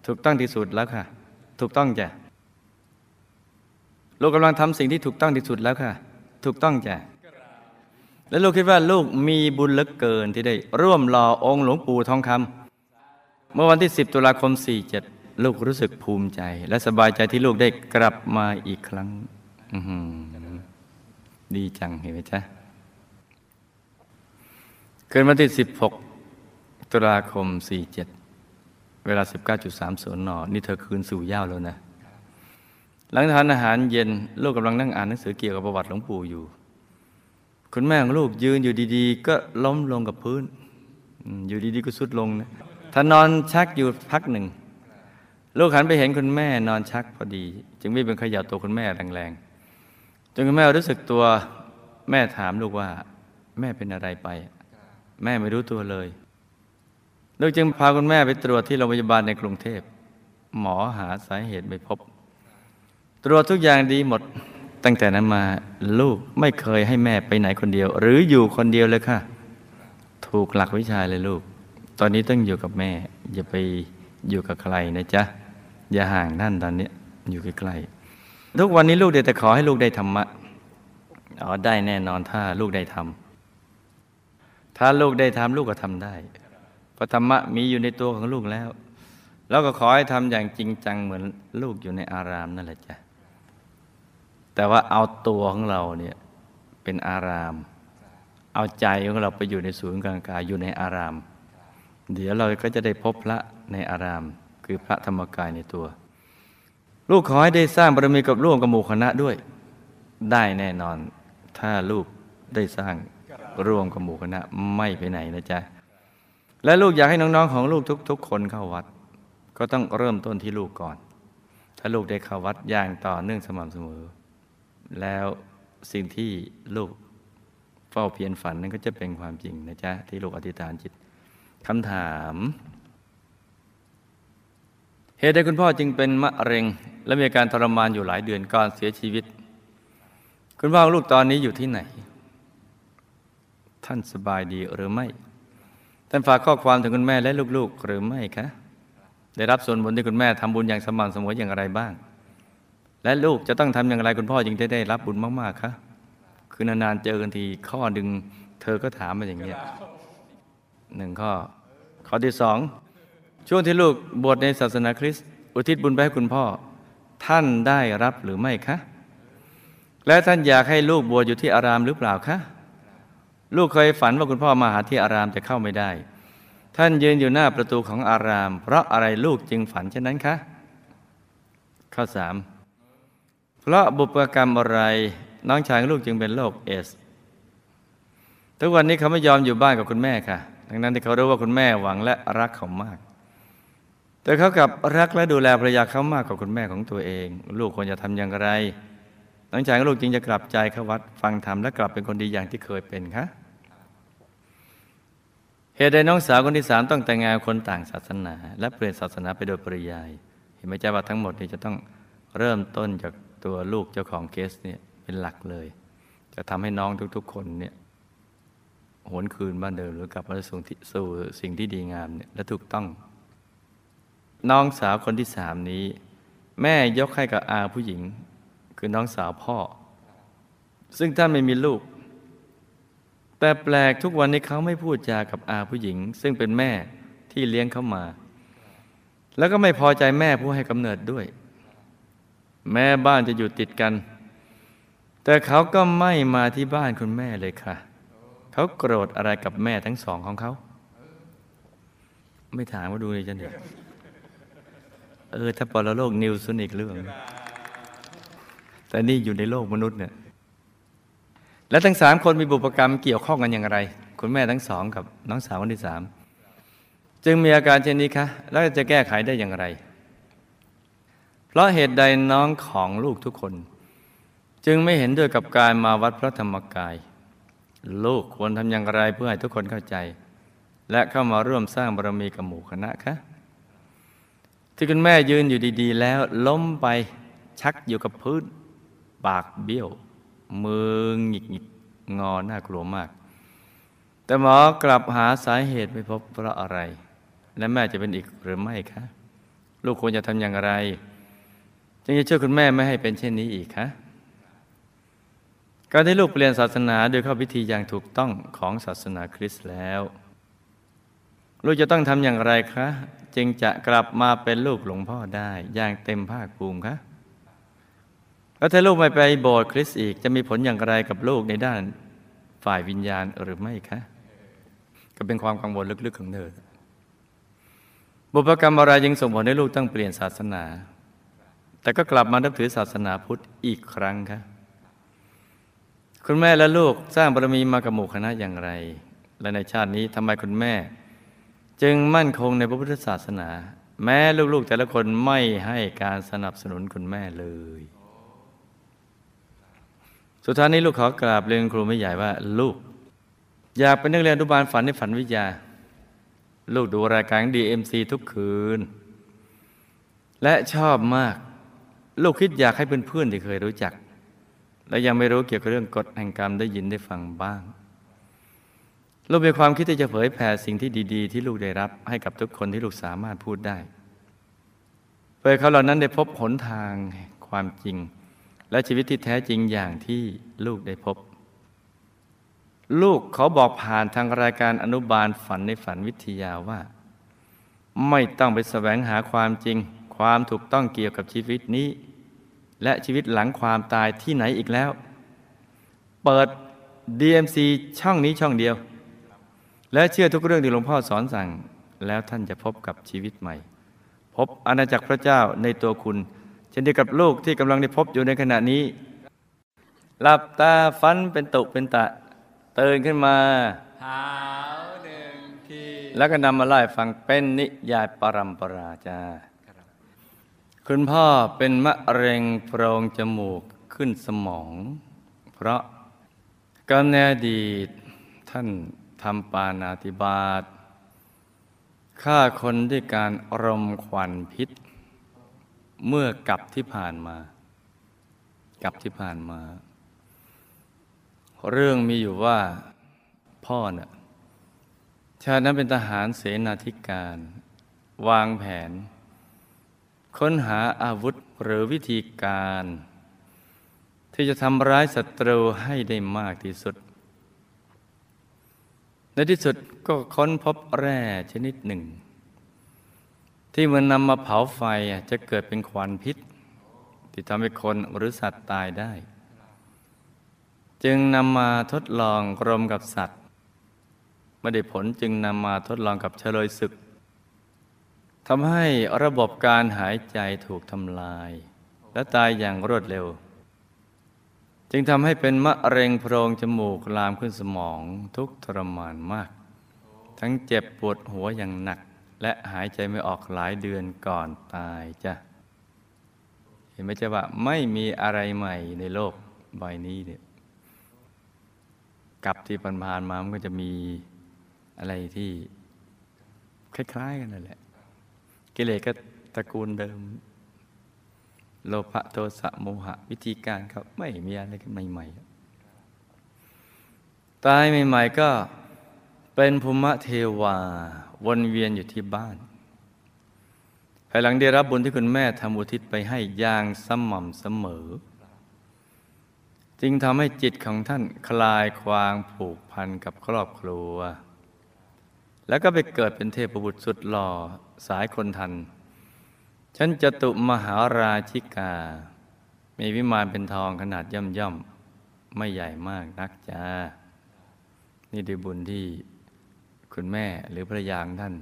ถูกต้องที่สุดแล้วค่ะ ถูกต้องจ้ะลูกกำลังทำสิ่งที่ถูกต้องที่สุดแล้วค่ะ ถูกต้องจ้ะแล้วลูกคิดว่าลูกมีบุญเหลือเกินที่ได้ร่วมรอองค์หลวงปู่ทองคำเมื่อวันที่ 10 ตุลาคม 47 ลูกรู้สึกภูมิใจ และสบายใจที่ลูกได้กลับมาอีกครั้งดีจังเห็นไหมจ๊ะ คืนวันที่ 16 ตุลาคม 47 เวลา 19.30 น นี่เธอคืนสู่ย่าวแล้วนะ หลังทานอาหารเย็น ลูกกำลังนั่งอ่านหนังสือเกี่ยวกับประวัติหลวงปู่อยู่ คุณแม่ของลูกยืนอยู่ดีๆ ก็ล้มลงกับพื้น อยู่ดีๆ ก็สุดลงนะท่านนอนชักอยู่พักหนึ่ง ลูกหันไปเห็นคุณแม่นอนชักพอดี จึงวิ่งไปขยับตัวคุณแม่แรงๆจนคุณแม่รู้สึกตัวแม่ถามลูกว่า แม่เป็นอะไรไป แม่ไม่รู้ตัวเลยลูกจึงพาคุณแม่ไปตรวจที่โรงพยาบาลในกรุงเทพ หมอหาสาเหตุไม่พบ ตรวจทุกอย่างดีหมด ตั้งแต่นั้นมาลูกไม่เคยให้แม่ไปไหนคนเดียว หรืออยู่คนเดียวเลยค่ะ ถูกหลักวิชาเลยลูก ตอนนี้ต้องอยู่กับแม่ อย่าไปอยู่กับใครนะจ๊ะ อย่าห่างนั่นตอนนี้อยู่ใกล้ๆทุกวันนี้ลูกเดแต่ขอให้ลูกได้ธรรมะอ๋อได้แน่นอนถ้าลูกได้ทำ ถ้าลูกได้ทำลูกก็ทำได้เพราะธรรมะมีอยู่ในตัวของลูกแล้ว แล้วก็ขอให้ทำอย่างจริงจังเหมือนลูกอยู่ในอารามนั่นแหละจ้ะแต่ว่าเอาตัวของเราเนี่ยเป็นอาราม เอาใจของเราไปอยู่ในศูนย์กลางกายอยู่ในอาราม เดี๋ยวเราก็จะได้พบพระในอาราม คือพระธรรมกายในตัว ลูกขอให้ได้สร้างบารมีกับร่วมกับหมู่คณะด้วย ได้แน่นอนถ้าลูกได้สร้าง ร่วมกับหมู่คณะไม่ไปไหนนะจ๊ะ และลูกอยากให้น้องๆของลูกทุก ๆ คนเข้าวัด ก็ต้องเริ่มต้นที่ลูกก่อน ถ้าลูกได้เข้าวัดอย่างต่อเนื่องสม่ำเสมอ แล้วสิ่งที่ลูกเฝ้าเพียรฝันนั้นก็จะเป็นความจริงนะจ๊ะ ที่ลูกอธิษฐานจิตคำถามเหตุใดคุณพ่อจึงเป็นมะเร็ง และมีอาการทรมานอยู่หลายเดือนก่อนเสียชีวิต คุณพ่อลูกตอนนี้อยู่ที่ไหน ท่านสบายดีหรือไม่ ท่านฝากข้อความถึงคุณแม่และลูกๆ หรือไม่คะ ได้รับส่วนบุญที่คุณแม่ทำบุญอย่างสม่ำเสมออย่างไรบ้าง และลูกจะต้องทำอย่างไรคุณพ่อจึงจะได้รับบุญมากๆคะ คือนานๆเจอกันทีข้อหนึ่งเธอก็ถามมาอย่างเงี้ยหนึ่งข้อ ข้อที่สองช่วงที่ลูกบวชในศาสนาคริสต์อุทิศบุญไปให้คุณพ่อ ท่านได้รับหรือไม่คะ และท่านอยากให้ลูกบวชอยู่ที่อารามหรือเปล่าคะ ลูกเคยฝันว่าคุณพ่อมาหาที่อารามแต่เข้าไม่ได้ ท่านยืนอยู่หน้าประตูของอาราม เพราะอะไรลูกจึงฝันเช่นนั้นคะข้อสามเพราะบุพกรรมอะไรน้องชายลูกจึงเป็นโรคเอสทุกวันนี้เขาไม่ยอมอยู่บ้านกับคุณแม่ค่ะทั้งนั้นที่เขารู้ว่าคุณแม่หวังและรักเขามาก แต่เขากับรักและดูแลภรรยาเขามากกว่าคุณแม่ของตัวเอง ลูกควรจะทำอย่างไรน้องชายลูกจึงจะกลับใจเข้าวัดฟังธรรมและกลับเป็นคนดีอย่างที่เคยเป็นคะ เหตุใดน้องสาวคนที่สามต้องแต่งงานคนต่างศาสนา และเปลี่ยนศาสนาไปโดยปริยาย เห็นไหมจ้าว่าทั้งหมดนี้จะต้องเริ่มต้นจากตัวลูกเจ้าของเคสเนี่ยเป็นหลักเลย จะทำให้น้องทุก ๆ คนเนี่ยหวนคืนบ้านเดิมหรือกลับมาสู่สู่สิ่งที่ดีงามเนี่ยและถูกต้อง น้องสาวคนที่สามนี้ แม่ยกให้กับอาผู้หญิง คือน้องสาวพ่อ ซึ่งท่านไม่มีลูก แต่แปลกทุกวันนี้เขาไม่พูดจากับอาผู้หญิง ซึ่งเป็นแม่ที่เลี้ยงเขามา แล้วก็ไม่พอใจแม่ผู้ให้กำเนิดด้วย แม่บ้านจะอยู่ติดกัน แต่เขาก็ไม่มาที่บ้านคุณแม่เลยค่ะ เขาโกรธอะไรกับแม่ทั้งสองของเขา ไม่ถามว่าดูเลยจันเด็กเออ ถ้าปรโลกนิวส์อีกเรื่อง แต่นี่อยู่ในโลกมนุษย์เนี่ย และทั้งสามคนมีบุพกรรมเกี่ยวข้องกันอย่างไร คุณแม่ทั้งสองกับน้องสาวคนที่สามจึงมีอาการเช่นนี้คะ แล้วจะแก้ไขได้อย่างไร เพราะเหตุใดน้องของลูกทุกคน จึงไม่เห็นด้วยกับการมาวัดพระธรรมกาย ลูกควรทำอย่างไรเพื่อให้ทุกคนเข้าใจ และเข้ามาร่วมสร้างบารมีกับหมู่คณะคะ ที่คุณแม่ยืนอยู่ดี ๆ แล้วล้มไปชักอยู่กับพื้น ปากเบี้ยว มือหงิกหงิกงอน่ากลัวมาก แต่หมอกลับหาสาเหตุไม่พบเพราะอะไร และแม่จะเป็นอีกหรือไม่คะ ลูกควรจะทำอย่างไร จึงจะช่วยคุณแม่ไม่ให้เป็นเช่นนี้อีกคะการที่ลูกเปลี่ยนศาสนาโดยเข้าพิธีอย่างถูกต้องของศาสนาคริสต์แล้ว ลูกจะต้องทำอย่างไรคะ จึงจะกลับมาเป็นลูกหลวงพ่อได้อย่างเต็มภาคภูมิคะ แล้วถ้าลูกไม่ไปโบสถ์คริสต์อีก จะมีผลอย่างไรกับลูกในด้านฝ่ายวิญญาณหรือไม่คะก็เป็นความกังวลลึกๆของเธอบุพกรรมอะไรยังส่งผลให้ลูกต้องเปลี่ยนศาสนา แต่ก็กลับมานับถือศาสนาพุทธอีกครั้งคะคุณแม่และลูกสร้างบารมีมากับหมู่คณะอย่างไร และในชาตินี้ทำไมคุณแม่ จึงมั่นคงในพระพุทธศาสนา แม้ลูกๆแต่ละคนไม่ให้การสนับสนุนคุณแม่เลย สุดท้ายนี้ลูกขอกราบเรียนครูไม่ใหญ่ว่า ลูก อยากเป็นนักเรียนอนุบาลฝันในฝันวิทยา ลูกดูรายการดีเอ็มซีทุกคืน และชอบมาก ลูกคิดอยากให้เพื่อนๆที่เคยรู้จัก และยังไม่รู้เกี่ยวกับเรื่องกฎแห่งกรรมได้ยินได้ฟังบ้าง ลูกมีความคิดที่จะเผยแผ่สิ่งที่ดี ๆ ที่ลูกได้รับให้กับทุกคนที่ลูกสามารถพูดได้เพื่อเขาเหล่านั้นได้พบหนทางความจริง และชีวิตที่แท้จริงอย่างที่ลูกได้พบ ลูกเขาบอกผ่านทางรายการอนุบาลฝันในฝันวิทยาว่า ไม่ต้องไปแสวงหาความจริง ความถูกต้องเกี่ยวกับชีวิตนี้ และชีวิตหลังความตายที่ไหนอีกแล้ว เปิด DMC ช่องนี้ช่องเดียว และเชื่อทุกเรื่องที่หลวงพ่อสอนสั่ง แล้วท่านจะพบกับชีวิตใหม่ พบอาณาจักรพระเจ้าในตัวคุณ ช่นเดียวกับลูกที่กำลังได้พบอยู่ในขณะนี้ หลับตาฟันเป็นตุเป็นตะตื่นขึ้นมา
หาวหนึ่งที
แล้วก็นำมาไล่ฟังเป็นนิยายปรัมปราจาคุณพ่อเป็นมะเร็งโพรงจมูกขึ้นสมอง เพราะกำเนิดอดีตท่านทำปานาติบาตฆ่าคนด้วยการรมควันพิษ เมื่อกับที่ผ่านมา กับที่ผ่านมา เรื่องมีอยู่ว่าพ่อเน่ะชาตินั้นเป็นทหารเสนาธิการ วางแผน ค้นหาอาวุธหรือวิธีการ ที่จะทำร้ายศัตรูให้ได้มากที่สุด ในที่สุดก็ค้นพบแร่ชนิดหนึ่ง ที่มันนำมาเผาไฟจะเกิดเป็นควันพิษ ที่ทำให้คนหรือสัตว์ตายได้ จึงนำมาทดลองรมกับสัตว์ไม่ได้ผลจึงนำมาทดลองกับเฉลยศึกทำให้ระบบการหายใจถูกทำลาย และตายอย่างรวดเร็ว จึงทำให้เป็นมะเร็งโพรงจมูกลามขึ้นสมองทุกทรมานมาก ทั้งเจ็บปวดหัวอย่างหนัก และหายใจไม่ออกหลายเดือนก่อนตายจ้ะเห็นไหมจ๊ะว่าไม่มีอะไรใหม่ในโลกใบนี้เนี่ยกับที่ผ่านมามันก็จะมีอะไรที่ คล้าย ๆ กันนั่นแหละ กิเลสก็ตระกูลเดิม โลภะโทสะโมหะ วิธีการเขาไม่มีอะไรกันใหม่ๆตายใหม่ ๆ ก็เป็นภูมิเทวา วนเวียนอยู่ที่บ้านภายหลังได้รับบุญที่คุณแม่ทำอุทิศไปให้อย่างสม่ำเสมอ จึงทำให้จิตของท่านคลายความผูกพันกับครอบครัว แล้วก็ไปเกิดเป็นเทพบุตรสุดหล่อสายคนทัน ฉันจตุมหาราชิกา มีวิมานเป็นทองขนาดย่อมย่อมๆไม่ใหญ่มากนักจ้า นี่ด้บุญที่ คุณแม่หรือภรรยาของท่าน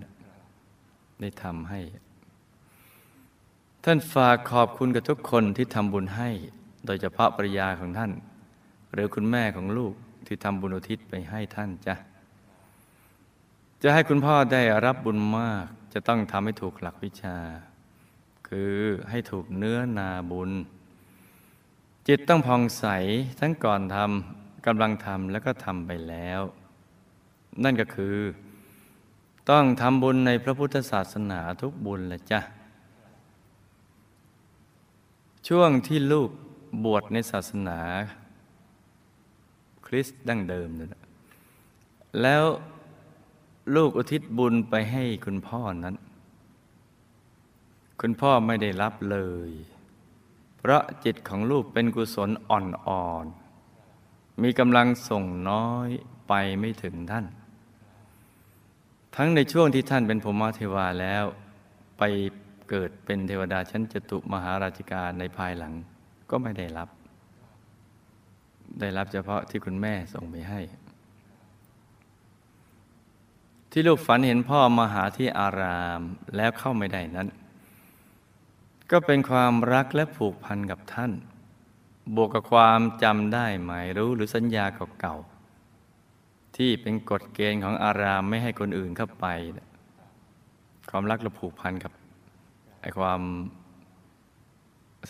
ได้ทำให้ ท่านฝากขอบคุณกับทุกคนที่ทำบุญให้ โดยเฉพาะภรรยาของท่าน หรือคุณแม่ของลูกที่ทำบุญอุทิศไปให้ท่านจ้ะจะให้คุณพ่อได้รับบุญมากจะต้องทำให้ถูกหลักวิชา คือให้ถูกเนื้อนาบุญ จิตต้องผ่องใสทั้งก่อนทำกำลังทำแล้วก็ทำไปแล้ว นั่นก็คือ ต้องทำบุญในพระพุทธศาสนาทุกบุญแหละจ้ะ ช่วงที่ลูกบวชในศาสนา คริสต์ดั้งเดิมนั่นแหละแล้วลูกอุทิศบุญไปให้คุณพ่อนั้น คุณพ่อไม่ได้รับเลย เพราะจิตของลูกเป็นกุศลอ่อนๆ มีกำลังส่งน้อยไปไม่ถึงท่าน ทั้งในช่วงที่ท่านเป็นพรหมเทวาแล้วไปเกิดเป็นเทวดาชั้นจตุมหาราชิกาในภายหลังก็ไม่ได้รับ ได้รับเฉพาะที่คุณแม่ส่งไปให้ ที่ลูกฝันเห็นพ่อมาหาที่อารามแล้วเข้าไม่ได้นั้น ก็เป็นความรักและผูกพันกับท่าน บวกกับความจำได้หมายรู้หรือสัญญาเก่าๆ ที่เป็นกฎเกณฑ์ของอารามไม่ให้คนอื่นเข้าไป ความรักและผูกพันกับไอความ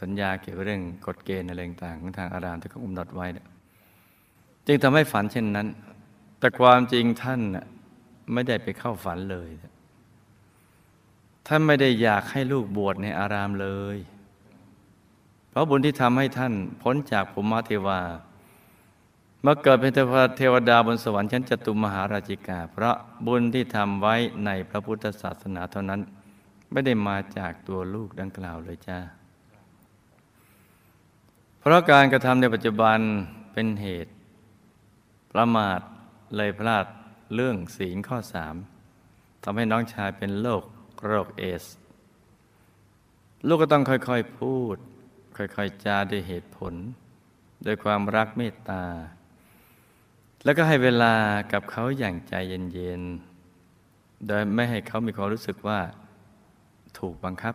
สัญญาเกี่ยวกับเรื่องกฎเกณฑ์อะไรต่างของทางอารามที่เขากำหนดไว้เนี่ยจึงทำให้ฝันเช่นนั้น แต่ความจริงท่านน่ะไม่ได้ไปเข้าฝันเลย ท่านไม่ได้อยากให้ลูกบวชในอารามเลย เพราะบุญที่ทำให้ท่านพ้นจากภูมิเทวา มาเกิดเป็นเทวดาบนสวรรค์ชั้นจตุมหาราชิกา เพราะบุญที่ทำไว้ในพระพุทธศาสนาเท่านั้น ไม่ได้มาจากตัวลูกดังกล่าวเลยจ้าเพราะการกระทำในปัจจุบันเป็นเหตุ ประมาทเลยพลาดเรื่องศีลข้อสามทำให้น้องชายเป็นโรคโรคเอส ลูกก็ต้องค่อยๆพูด ค่อยๆจาด้วยเหตุผลโดยความรักเมตตา แล้วก็ให้เวลากับเขาอย่างใจเย็นๆ โดยไม่ให้เขามีความรู้สึกว่าถูกบังคับ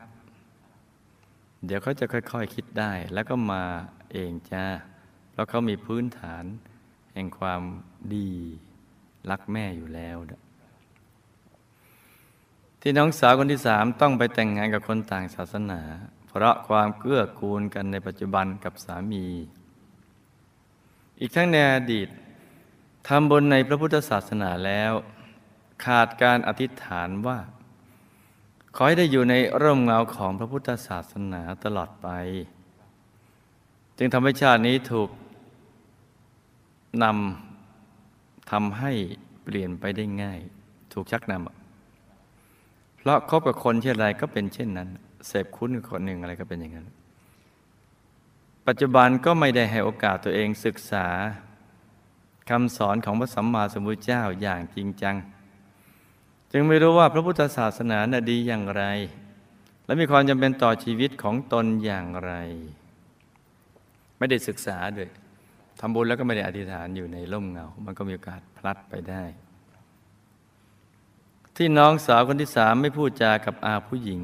เดี๋ยวเขาจะค่อยๆคคิดได้ แล้วก็มาเองจ้าเพราะเขามีพื้นฐาน แห่งความดี รักแม่อยู่แล้ว ที่น้องสาวคนที่สามต้องไปแต่งงานกับคนต่างศาสนา เพราะความเกื้อกูลกันในปัจจุบันกับสามี อีกทั้งในอดีต ทำบนในพระพุทธศาสนาแล้ว ขาดการอธิษฐานว่า ขอให้ได้อยู่ในร่มเงาของพระพุทธศาสนาตลอดไป จึงทำให้ชาตินี้ถูกนำทำให้เปลี่ยนไปได้ง่าย ถูกชักนำเพราะคบกับคนเช่นไรก็เป็นเช่นนั้นเสพคุ้นกับคนหนึ่งอะไรก็เป็นอย่างนั้น ปัจจุบันก็ไม่ได้ให้โอกาสตัวเองศึกษา คำสอนของพระสัมมาสัมพุทธเจ้าอย่างจริงจัง จึงไม่รู้ว่าพระพุทธศาสนาน่ะดีอย่างไร และมีความจำเป็นต่อชีวิตของตนอย่างไร ไม่ได้ศึกษาด้วยทำบุญแล้วก็ไม่ได้อธิษฐานอยู่ในร่มเงา มันก็มีโอกาสพลัดไปได้ ที่น้องสาวคนที่สามไม่พูดจากับอาผู้หญิง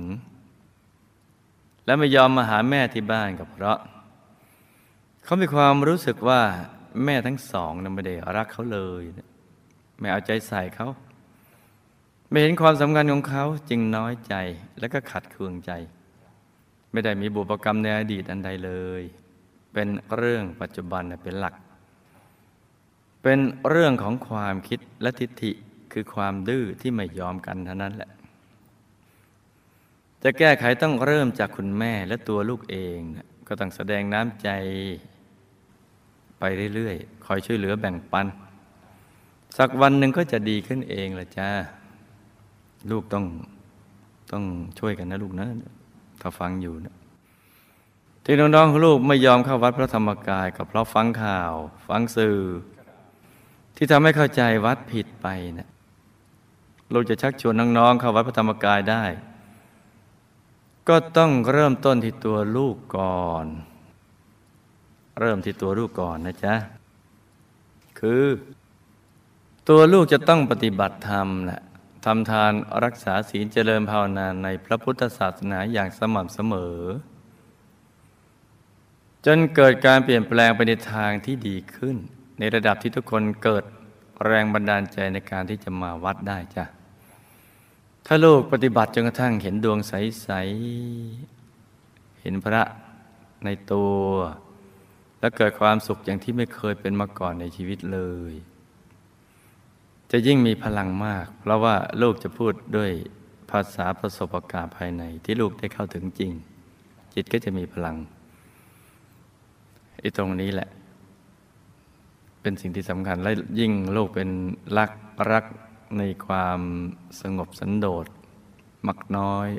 และไม่ยอมมาหาแม่ที่บ้านกับเพราะ เขามีความรู้สึกว่า แม่ทั้งสองนั้นไม่ได้รักเขาเลย ไม่เอาใจใส่เขา ไม่เห็นความสำคัญของเขาจึงน้อยใจและก็ขัดเคืองใจ ไม่ได้มีบุพกรรมในอดีตอันใดเลย เป็นเรื่องปัจจุบันเป็นหลัก เป็นเรื่องของความคิดและทิฏฐิคือความดื้อที่ไม่ยอมกันเท่านั้นแหละ จะแก้ไขต้องเริ่มจากคุณแม่และตัวลูกเอง ก็ต้องแสดงน้ำใจ ไปเรื่อยๆ คอยช่วยเหลือแบ่งปัน สักวันหนึ่งก็จะดีขึ้นเองละจ้า ลูกต้องต้องช่วยกันนะลูกนะ ถ้าฟังอยู่นะที่น้องๆของลูกไม่ยอมเข้าวัดพระธรรมกายก็เพราะฟังข่าว ฟังสื่อ ที่ทำให้เข้าใจวัดผิดไปนะลูกจะชักชวนน้องๆเข้าวัดพระธรรมกายได้ ก็ต้องเริ่มต้นที่ตัวลูกก่อน เริ่มที่ตัวลูกก่อนนะจ๊ะ คือ ตัวลูกจะต้องปฏิบัติธรรมนะทำทานรักษาศีลเจริญภาวนาในพระพุทธศาสนาอย่างสม่ำเสมอ จนเกิดการเปลี่ยนแปลงไปในทางที่ดีขึ้น ในระดับที่ทุกคนเกิดแรงบันดาลใจในการที่จะมาวัดได้จ้ะ ถ้าลูกปฏิบัติจนกระทั่งเห็นดวงใส ๆ เห็นพระในตัว และเกิดความสุขอย่างที่ไม่เคยเป็นมาก่อนในชีวิตเลย จะยิ่งมีพลังมาก เพราะว่าลูกจะพูดด้วยภาษาประสบการณ์ภายในที่ลูกได้เข้าถึงจริง จิตก็จะมีพลังไอ้ตรงนี้แหละ เป็นสิ่งที่สำคัญและยิ่งลูกเป็นรักรักในความสงบสันโดษ มักน้อย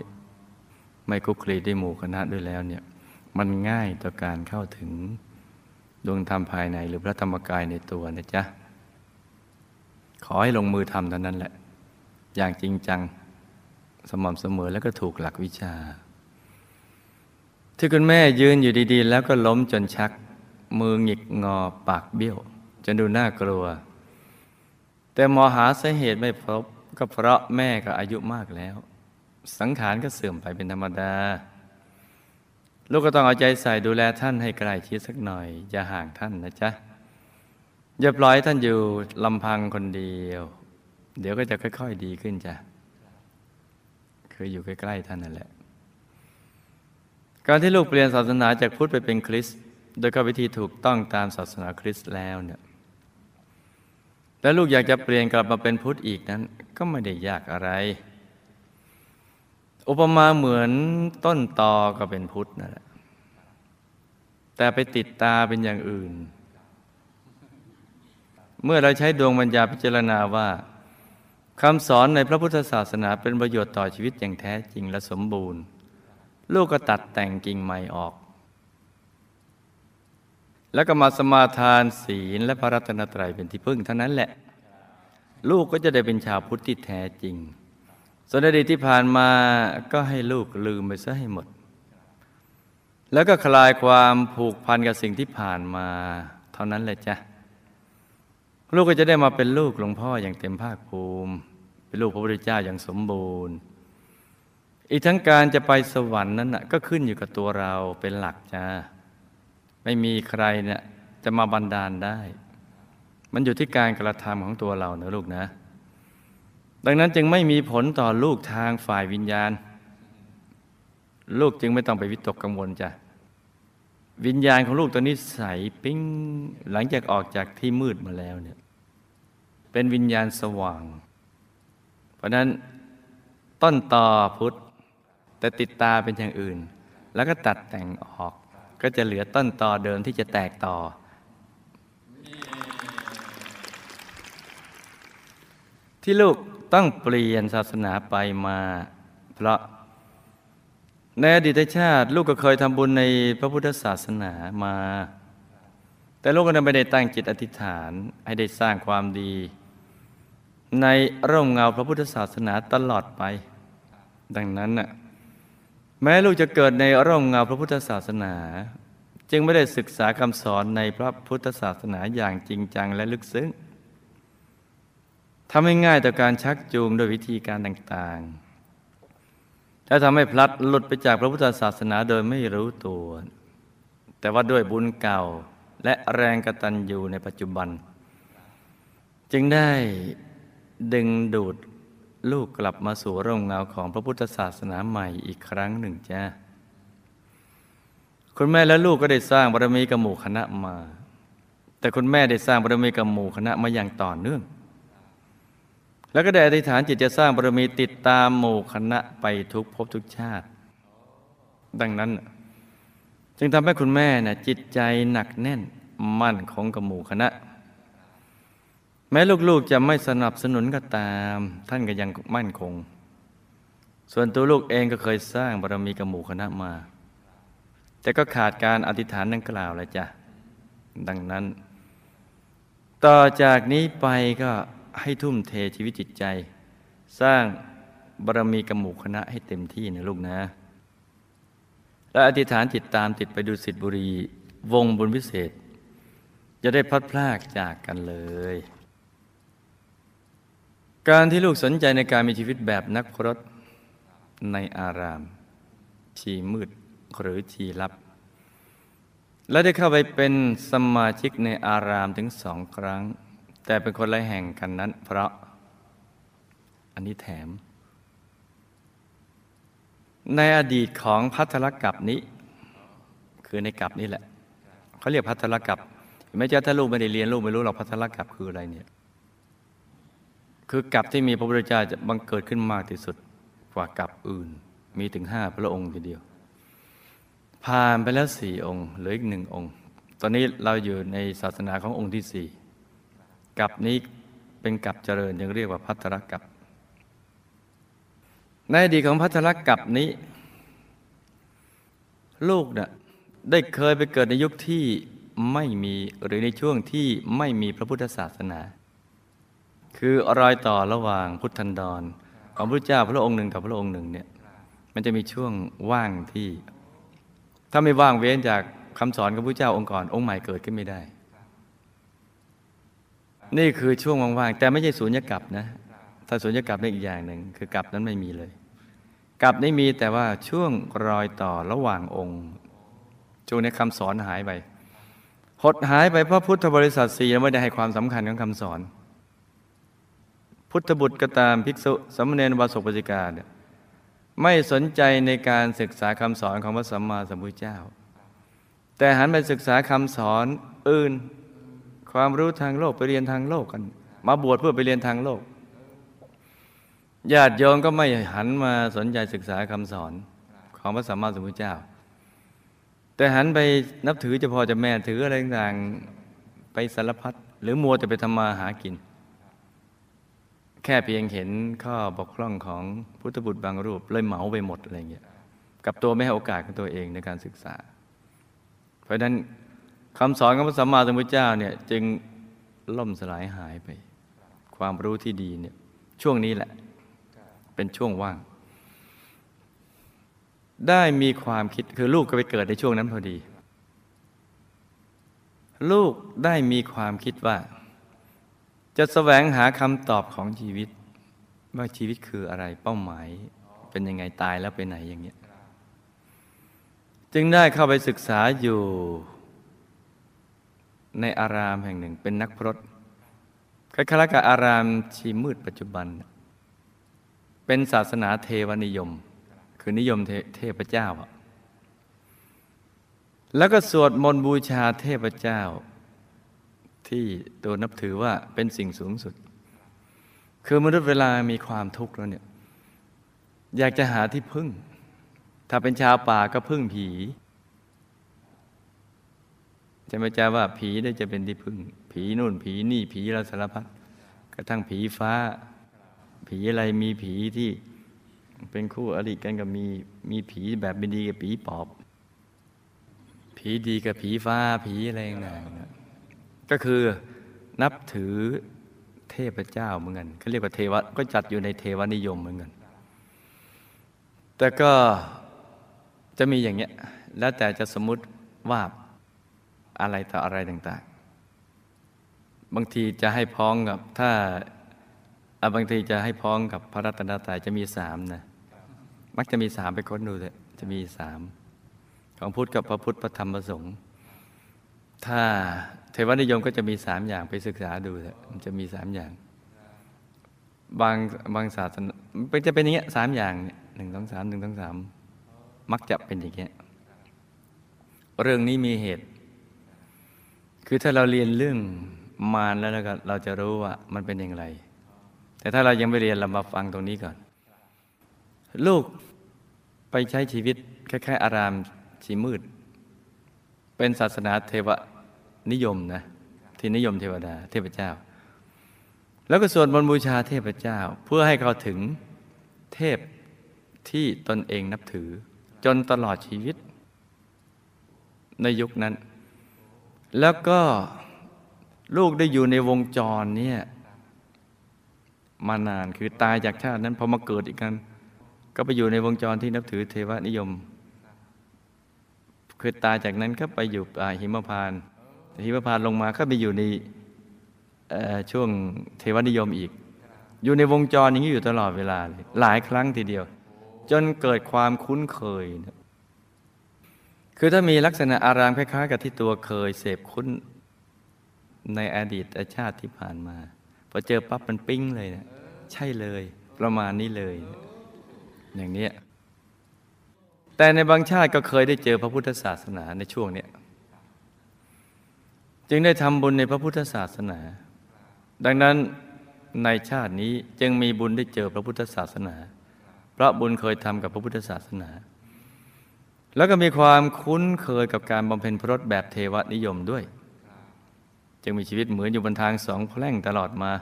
ไม่คุกคลีได้หมู่คณะด้วยแล้วเนี่ย มันง่ายต่อการเข้าถึง ดวงธรรมภายในหรือพระธรรมกายในตัวนะจ๊ะ ขอให้ลงมือทำเท่านั้นแหละ อย่างจริงจังสม่ำเสมอแล้วก็ถูกหลักวิชา ที่คุณแม่ยืนอยู่ดีๆ แล้วก็ล้มจนชัก มือหงิกงอปากเบี้ยว จนดูน่ากลัว แต่หมอหาสาเหตุไม่พบก็เพราะแม่ก็อายุมากแล้ว สังขารก็เสื่อมไปเป็นธรรมดา ลูกก็ต้องเอาใจใส่ดูแลท่านให้ใกล้ชิดสักหน่อย อย่าห่างท่านนะจ๊ะ อย่าปล่อยท่านอยู่ลำพังคนเดียว เดี๋ยวก็จะค่อย ๆ ดีขึ้นจ้ะ คืออยู่ใกล้ๆท่านนั่นแหละ การที่ลูกเปลี่ยนศาสนาจากพุทธไปเป็นคริสต์โดยเข้าวิธีถูกต้องตามศาสนาคริสต์แล้วเนี่ยแล้วลูกอยากจะเปลี่ยนกลับมาเป็นพุทธอีกนั้น ก็ไม่ได้ยากอะไร อุปมาเหมือนต้นตอก็เป็นพุทธนั่นแหละ แต่ไปติดตาเป็นอย่างอื่น เมื่อเราใช้ดวงปัญญาพิจารณาว่าคำสอนในพระพุทธศาสนาเป็นประโยชน์ต่อชีวิตอย่างแท้จริงและสมบูรณ์ ลูกก็ตัดแต่งกิ่งใหม่ออก แล้วก็มาสมาทานศีลและพระรัตนตรัยเป็นที่พึ่งเท่านั้นแหละ ลูกก็จะได้เป็นชาวพุทธที่แท้จริง ส่วนอดีตที่ผ่านมาก็ให้ลูกลืมไปซะให้หมด แล้วก็คลายความผูกพันกับสิ่งที่ผ่านมา เท่านั้นแหละจ้ะลูกก็จะได้มาเป็นลูกหลวงพ่ออย่างเต็มภาคภูมิ เป็นลูกพระพุทธเจ้าอย่างสมบูรณ์ อีกทั้งการจะไปสวรรค์นั้นนะก็ขึ้นอยู่กับตัวเราเป็นหลักจ้าไม่มีใครเนี่ยจะมาบันดาลได้ มันอยู่ที่การกระทำของตัวเรานะลูกนะ ดังนั้นจึงไม่มีผลต่อลูกทางฝ่ายวิญญาณ ลูกจึงไม่ต้องไปวิตกกังวลจ้ะวิญญาณของลูกตัวนี้ใสปิ้งหลังจากออกจากที่มืดมาแล้วเนี่ยเป็นวิญญาณสว่าง เพราะนั้นต้นต่อพุทธแต่ติดตาเป็นอย่างอื่น แล้วก็ตัดแต่งออก ก็จะเหลือต้นต่อเดิมที่จะแตกต่อ ที่ลูก ต้องเปลี่ยนศาสนาไปมา เพราะในอดีตชาติ ลูกก็เคยทำบุญในพระพุทธศาสนามา แต่ลูกก็ยังไม่ได้ตั้งจิตอธิษฐานให้ได้สร้างความดี ในร่มเงาพระพุทธศาสนาตลอดไป ดังนั้นน่ะแม้ลูกจะเกิดในร่มเงาพระพุทธศาสนา จึงไม่ได้ศึกษาคำสอนในพระพุทธศาสนาอย่างจริงจังและลึกซึ้ง ทำให้ง่ายต่อการชักจูงโดยวิธีการต่างๆจะทำให้พลัดหลุดไปจากพระพุทธศาสนาโดยไม่รู้ตัว แต่ว่าด้วยบุญเก่าและแรงกตัญญูในปัจจุบัน จึงได้ดึงดูดลูกกลับมาสู่ร่มเงาของพระพุทธศาสนาใหม่อีกครั้งหนึ่งจ้าคุณแม่และลูกก็ได้สร้างบารมีกับหมู่คณะมา แต่คุณแม่ได้สร้างบารมีกับหมู่คณะมาอย่างต่อเนื่อง แล้วก็ได้อธิษฐานจิตจะสร้างบารมีติดตามหมู่คณะไปทุกภพทุกชาติ ดังนั้น จึงทำให้คุณแม่น่ะจิตใจหนักแน่นมั่นคงกับหมู่คณะ แม้ลูกๆจะไม่สนับสนุนก็ตาม ท่านก็ยังมั่นคง ส่วนตัวลูกเองก็เคยสร้างบารมีกับหมู่คณะมา แต่ก็ขาดการอธิษฐานดังกล่าวแล้วจ้ะดังนั้น ต่อจากนี้ไปก็ ให้ทุ่มเทชีวิตจิตใจ สร้างบารมีกับหมู่คณะให้เต็มที่นะลูกนะ และอธิษฐานจิตตามติดไปดูสิทธิบุรี วงบุญวิเศษ จะได้พัดพรากจากกันเลย การที่ลูกสนใจในการมีชีวิตแบบนักพรตในอาราม ชีมืดหรือชีลับ และได้เข้าไปเป็นสมาชิกในอารามถึงสองครั้ง แต่เป็นคนละแห่งกันนั้น เพราะ อันนี้แถม ในอดีตของพัทรกับนี้ คือในกับนี้แหละเขาเรียกพัทรกับไม่ใช่ถ้าลูกไม่ได้เรียนลูกไม่รู้หรอกพัทรกับคืออะไรเนี่ย คือกับที่มีพระพุทธเจ้าจะบังเกิดขึ้นมากที่สุดกว่ากับอื่น มีถึงห้าพระองค์ทีเดียว ผ่านไปแล้วสี่องค์เหลืออีกหนึ่งองค์ ตอนนี้เราอยู่ในศาสนาขององค์ที่สี่ กับนี้เป็นกับเจริญยังเรียกว่าพัทรกับ ในอดีตของพัทรกับนี้ ลูกเนะ่ะได้เคยไปเกิดในยุคที่ไม่มีหรือในช่วงที่ไม่มีพระพุทธศาสนา คือรอยต่อระหว่างพุทธันดร ของพระเจ้าพระองค์หนึ่งกับพระองค์หนึ่งเนี่ยมันจะมีช่วงว่างที่ ถ้าไม่ว่างเว้นจากคำสอนของพระเจ้าองค์ก่อนองค์ใหม่เกิดขึ้นไม่ได้ นี่คือช่วงว่างๆแต่ไม่ใช่สูญญกับนะ ถ้าสูญญกับนี่อีกอย่างหนึ่งคือกับนั้นไม่มีเลย กับนี้มีแต่ว่าช่วงรอยต่อระหว่างองค์ช่วงนี้คำสอนหายไปหดหายไปเพราะพุทธบริษัทสี่ไม่ได้ให้ความสำคัญของคำสอน พุทธบุตรก็ตามภิกษุสมณเณรวาสกปจิกาเนี่ยไม่สนใจในการศึกษาคำสอนของพระสัมมาสัมพุทธเจ้า แต่หันไปศึกษาคำสอนอื่น ความรู้ทางโลกไปเรียนทางโลกกัน มาบวชเพื่อไปเรียนทางโลกญาติโยมก็ไม่หันมาสนใจศึกษาคำสอนของพระสัมมาสัมพุทธเจ้า แต่หันไปนับถือเฉพาะจะแม่ถืออะไรต่างๆไปสารพัดหรือมัวจะไปทำมาหากิน แค่เพียงเห็นข้อบกพร่องของพุทธบุตรบางรูปเลยเหมาไปหมดอะไรเงี้ยกับตัวไม่ให้โอกาสของตัวเองในการศึกษา เพราะฉะนั้น คำสอนของพระสัมมาสัมพุทธเจ้าเนี่ยจึงล่มสลายหายไป ความรู้ที่ดีเนี่ยช่วงนี้แหละ เป็นช่วงว่าง ได้มีความคิดคือลูกก็ไปเกิดในช่วงนั้นพอดี ลูกได้มีความคิดว่า จะแสวงหาคำตอบของชีวิต ว่าชีวิตคืออะไรเป้าหมาย เป็นยังไงตายแล้วไปไหนอย่างเงี้ย จึงได้เข้าไปศึกษาอยู่ ในอารามแห่งหนึ่งเป็นนักพรตคล้ายๆกับอารามชีมืดปัจจุบัน เป็นศาสนาเทวนิยม คือนิยมเทเทพเจ้า แล้วก็สวดมนต์บูชาเทพเจ้า ที่ตัวนับถือว่าเป็นสิ่งสูงสุด คือมนุษย์เวลามีความทุกข์แล้วเนี่ยอยากจะหาที่พึ่ง ถ้าเป็นชาวป่าก็พึ่งผี จะไม่จ้าว่าผีได้จะเป็นที่พึ่ง ผีนู่นผีนี่ผีละสารพัดกระทั่งผีฟ้า ผีอะไรมีผีที่เป็นคู่อริกันกับมีมีผีแบบไม่ดีกับผีปอบ ผีดีกับผีฟ้าผีอะไรต่างๆก็คือนับถือเทพเจ้าเหมือนกันเขาเรียกว่าเทวะก็จัดอยู่ในเทวนิยมเหมือนกัน แต่ก็จะมีอย่างเนี้ยแล้วแต่จะสมมติว่า อะไรต่ออะไรต่างๆ บางทีจะให้พ้องกับถ้าบางทีจะให้พ้องกับพระรัตนตรัยจะมีสามนะมักจะมีสามไปค้นดูเลยจะมีสามของพุทธกับพระพุทธพระธรรมพระสงฆ์ถ้าเทวนิยมก็จะมีสามอย่างไปศึกษาดูเลยมันจะมีสามอย่าง บางบางศาสนาจะเป็นอย่างเงี้ยสามอย่างหนึ่งสองสามหนึ่งสองสามมักจะเป็นอย่างเงี้ยเรื่องนี้มีเหตุ คือถ้าเราเรียนเรื่องมารแล้วเราจะรู้ว่ามันเป็นอย่างไร แต่ถ้าเรายังไม่เรียนเรามาฟังตรงนี้ก่อน ลูกไปใช้ชีวิตคล้ายๆ อารามชีมืด เป็นศาสนาเทวนิยมนะที่นิยมเทวดา เทพเจ้า แล้วก็สวดมนต์บูชาเทพเจ้า เพื่อให้เขาถึงเทพที่ตนเองนับถือ จนตลอดชีวิต ในยุคนั้น แล้วก็ลูกได้อยู่ในวงจรเนี่ยมานานคือตายจากชาตินั้นพอมาเกิดอีกกัน ก็ไปอยู่ในวงจรที่นับถือเทวนิยม คือตายจากนั้นก็ไปอยู่ป่าหิมพานหิมพานลงมาก็ไปอยู่ในช่วงเทวนิยมอีก อยู่ในวงจรอย่างนี้อยู่ตลอดเวลาเลยหลายครั้งทีเดียว จนเกิดความคุ้นเคยนะ คือถ้ามีลักษณะอารามคล้ายๆ กับที่ตัวเคยเสพคุ้นในอดีตชาติที่ผ่านมาพอเจอปั๊บมันปิ้งเลยนะใช่เลย ประมาณนี้เลย อย่างนี้แต่ในบางชาติก็เคยได้เจอพระพุทธศาสนาในช่วงนี้จึงได้ทำบุญในพระพุทธศาสนา ดังนั้นในชาตินี้จึงมีบุญได้เจอพระพุทธศาสนา เพราะบุญเคยทำกับพระพุทธศาสนา แล้วก็มีความคุ้นเคยกับการบำเพ็ญพรตแบบเทวนิยมด้วย จึงมีชีวิตเหมือนอยู่บนทางสองแพร่งตลอดมา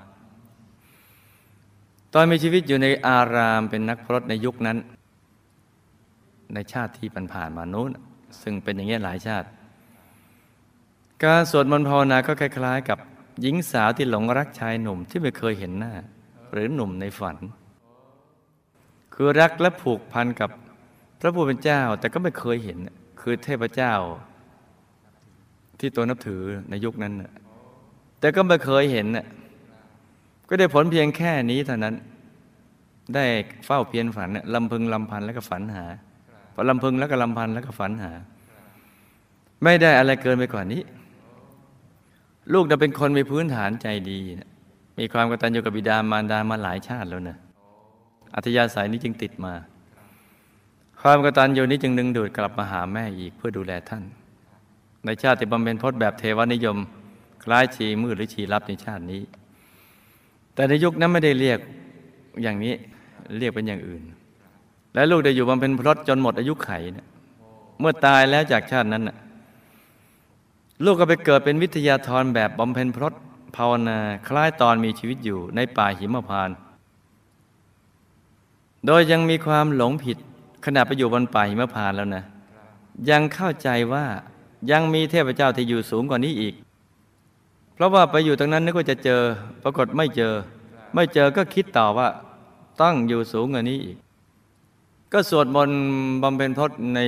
ตอนมีชีวิตอยู่ในอารามเป็นนักพรตในยุคนั้น ในชาติที่ผ่านมานู้น ซึ่งเป็นอย่างนี้หลายชาติ การสวดมนต์ภาวนาก็คล้าย ๆ กับหญิงสาวที่หลงรักชายหนุ่มที่ไม่เคยเห็นหน้า หรือหนุ่มในฝัน คือรักและผูกพันกับ พระผู้เป็นเจ้าแต่ก็ไม่เคยเห็น คือเทพเจ้า ที่ตัวนับถือในยุคนั้น แต่ก็ไม่เคยเห็น ก็ได้ผลเพียงแค่นี้เท่านั้น ได้เฝ้าเพียรฝันลำพึงลำพันแล้วก็ฝันหาพอลำพึงแล้วก็ลำพันแล้วก็ฝันหา ไม่ได้อะไรเกินไปกว่านี้ ลูกจะเป็นคนมีพื้นฐานใจดีมีความกตัญญูกับบิดามารดามาหลายชาติแล้วนะอัธยาศัยนี้จึงติดมา ความกตัญญูนี้จึงดึงดูดกลับมาหาแม่อีกเพื่อดูแลท่าน ในชาติบำเพ็ญพจน์แบบเทวนิยม คล้ายชีมืดหรือชีรับในชาตินี้ แต่ในยุคนั้นไม่ได้เรียกอย่างนี้เรียกเป็นอย่างอื่น และลูกได้อยู่บำเพ็ญพรตจนหมดอายุไขเเมื่อตายแล้วจากชาตินั้นนะลูกก็ไปเกิดเป็นวิทยาธรแบบบำเพ็ญพรตภาวนาคล้ายตอนมีชีวิตอยู่ในป่าหิมพาน โดยยังมีความหลงผิด ขณะไปอยู่บนป่าหิมพานแล้วนะ ยังเข้าใจว่ายังมีเทพเจ้าที่อยู่สูงกว่านี้อีก เพราะว่าไปอยู่ตรงนั้นนึกว่าจะเจอ ปรากฏไม่เจอ ไม่เจอก็คิดต่อว่าต้องอยู่สูงกว่านี้อีก ก็สวดมนต์บำเพ็ญพจน์ใน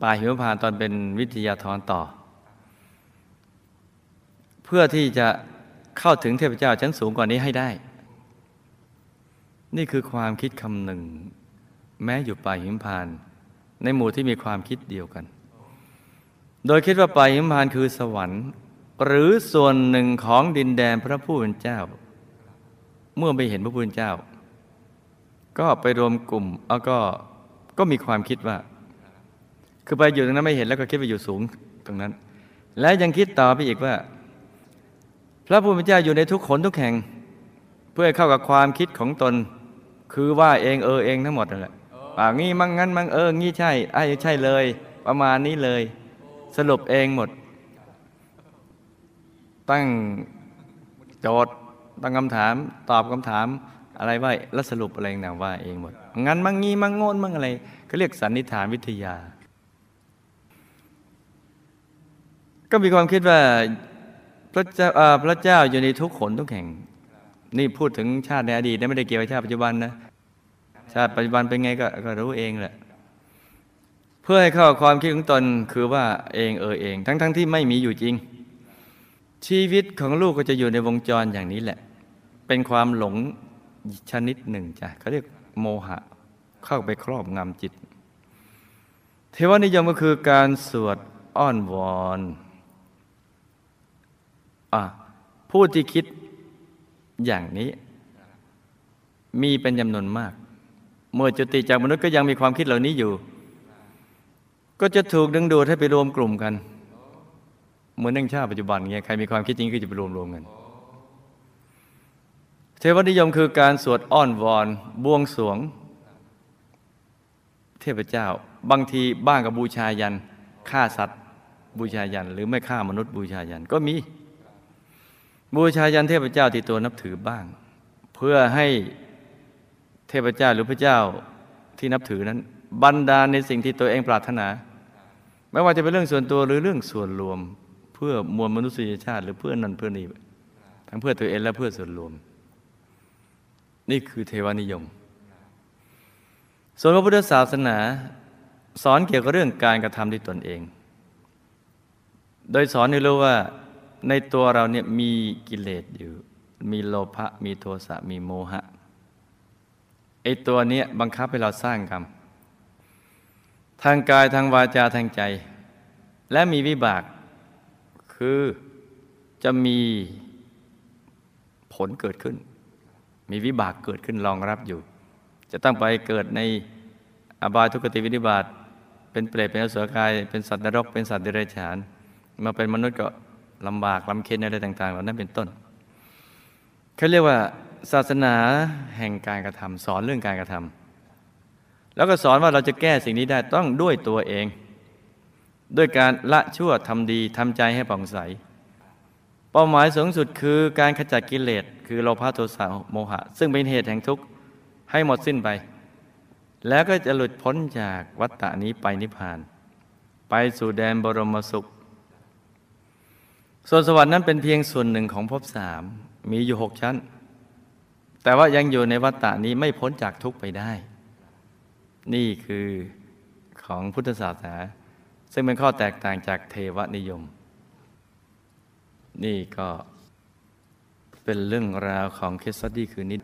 ป่าหิมพานตอนเป็นวิทยาธรต่อ เพื่อที่จะเข้าถึงเทพเจ้าชั้นสูงกว่านี้ให้ได้ นี่คือความคิดคำหนึ่ง แม้อยู่ป่าหิมพาน ในหมู่ที่มีความคิดเดียวกัน โดยคิดว่าป่าหิมพานคือสวรรค์ หรือส่วนหนึ่งของดินแดนพระผู้เป็นเจ้า เมื่อไปเห็นพระผู้เป็นเจ้า ก็ไปรวมกลุ่มแล้วก็ก็มีความคิดว่า คือไปอยู่ตรงนั้นไม่เห็นแล้วก็คิดไปอยู่สูงตรงนั้น และยังคิดต่อไปอีกว่า พระผู้เป็นเจ้าอยู่ในทุกขนทุกแห่ง เพื่อเข้ากับความคิดของตน คือว่าเองเออเองทั้งหมดนั่นแหละ ป่างี้มั่งงั้นมั่งเอองี้ใช่ไอ้ใช่เลย ประมาณนี้เลย สรุปเองหมด ตั้งโจทย์ตั้งคำถาม ตอบคำถามอะไรว่าแล้วสรุปอะไรต่างว่าเองหมด งั้นมั่งงี้มั่งโง่นมั่งอะไรก็เรียกสันนิษฐานวิทยา ก็มีความคิดว่าพระเจ้าพระเจ้าอยู่ในทุกขนทุกแห่ง นี่พูดถึงชาติในอดีตนะไม่ได้เกี่ยวกับชาติปัจจุบันนะ ชาติปัจจุบันเป็นไงก็ก็รู้เองแหละ เพื่อให้เข้าความคิดของตนคือว่าเองเออเอง ทั้งๆทที่ไม่มีอยู่จริง ชีวิตของลูกก็จะอยู่ในวงจรอย่างนี้แหละ เป็นความหลงชนิดหนึ่งจ้ะเขาเรียกโมหะเข้าไปครอบงำจิต เทวนิยมก็คือการสวดอ้อนวอนอผู้ที่คิดอย่างนี้ มีเป็นจำนวนมาก เมื่อจุติจากมนุษย์ก็ยังมีความคิดเหล่านี้อยู่ ก็จะถูกดึงดูดให้ไปรวมกลุ่มกัน เหมือนนั่งชาปัจจุบันเงี้ยใครมีความคิดจริงก็จะไปรวมรวมกัน เทวนิยมคือการสวดอ้อนวอนบวงสวง เทพเจ้า บางทีบ้างกับบูชายันฆ่าสัตว์บูชายัน หรือไม่ฆ่ามนุษย์บูชายันก็มี บูชายันเทพเจ้าที่ตัวนับถือบ้าง เพื่อให้ เทพเจ้าหรือพระเจ้าที่นับถือนั้น บันดาลในสิ่งที่ตัวเองปรารถนา ไม่ว่าจะเป็นเรื่องส่วนตัวหรือเรื่องส่วนรวม เพื่อมวลมนุษยชาติ หรือเพื่อนั่นเพื่อนี่ทั้งเพื่อตัวเองและเพื่อส่วนรวม นี่คือเทวานิยม ส่วนพระพุทธศาสนา สอนเกี่ยวกับเรื่องการกระทำด้วยตนเอง โดยสอนให้รู้ว่าในตัวเราเนี่ยมีกิเลสอยู่ มีโลภะมีโทสะมีโมหะ ไอตัวนี้บังคับให้เราสร้างกรรม ทางกายทางวาจาทางใจ และมีวิบาก คือจะมีผลเกิดขึ้น มีวิบากเกิดขึ้นรองรับอยู่ จะต้องไปเกิดในอบายทุกติวินิบาตเป็นเปรตเป็นอสุรกาย เป็นสัตว์นรก เป็นสัตว์เดรัจฉาน มาเป็นมนุษย์ก็ลำบากลำเค็ญอะไรต่าง ๆ เหล่านั้นเป็นต้นเขาเรียกว่า ศาสนาแห่งการกระทำสอนเรื่องการกระทำแล้วก็สอนว่าเราจะแก้สิ่งนี้ได้ต้องด้วยตัวเอง ด้วยการละชั่วทำดีทำใจให้ผ่องใส เป้าหมายสูงสุดคือการขจัดกิเลสคือโลภะโทสะโมหะ ซึ่งเป็นเหตุแห่งทุกข์ให้หมดสิ้นไป แล้วก็จะหลุดพ้นจากวัฏฏะนี้ไปนิพพาน ไปสู่แดนบรมสุขส่วนสวรรค์นั้นเป็นเพียงส่วนหนึ่งของภพสามมีอยู่หกชั้น แต่ว่ายังอยู่ในวัฏฏะนี้ไม่พ้นจากทุกข์ไปได้ นี่คือของพุทธศาสนา ซึ่งเป็นข้อแตกต่างจากเทวนิยม นี่ก็เป็นเรื่องราวของเคส
ตี้คือนิ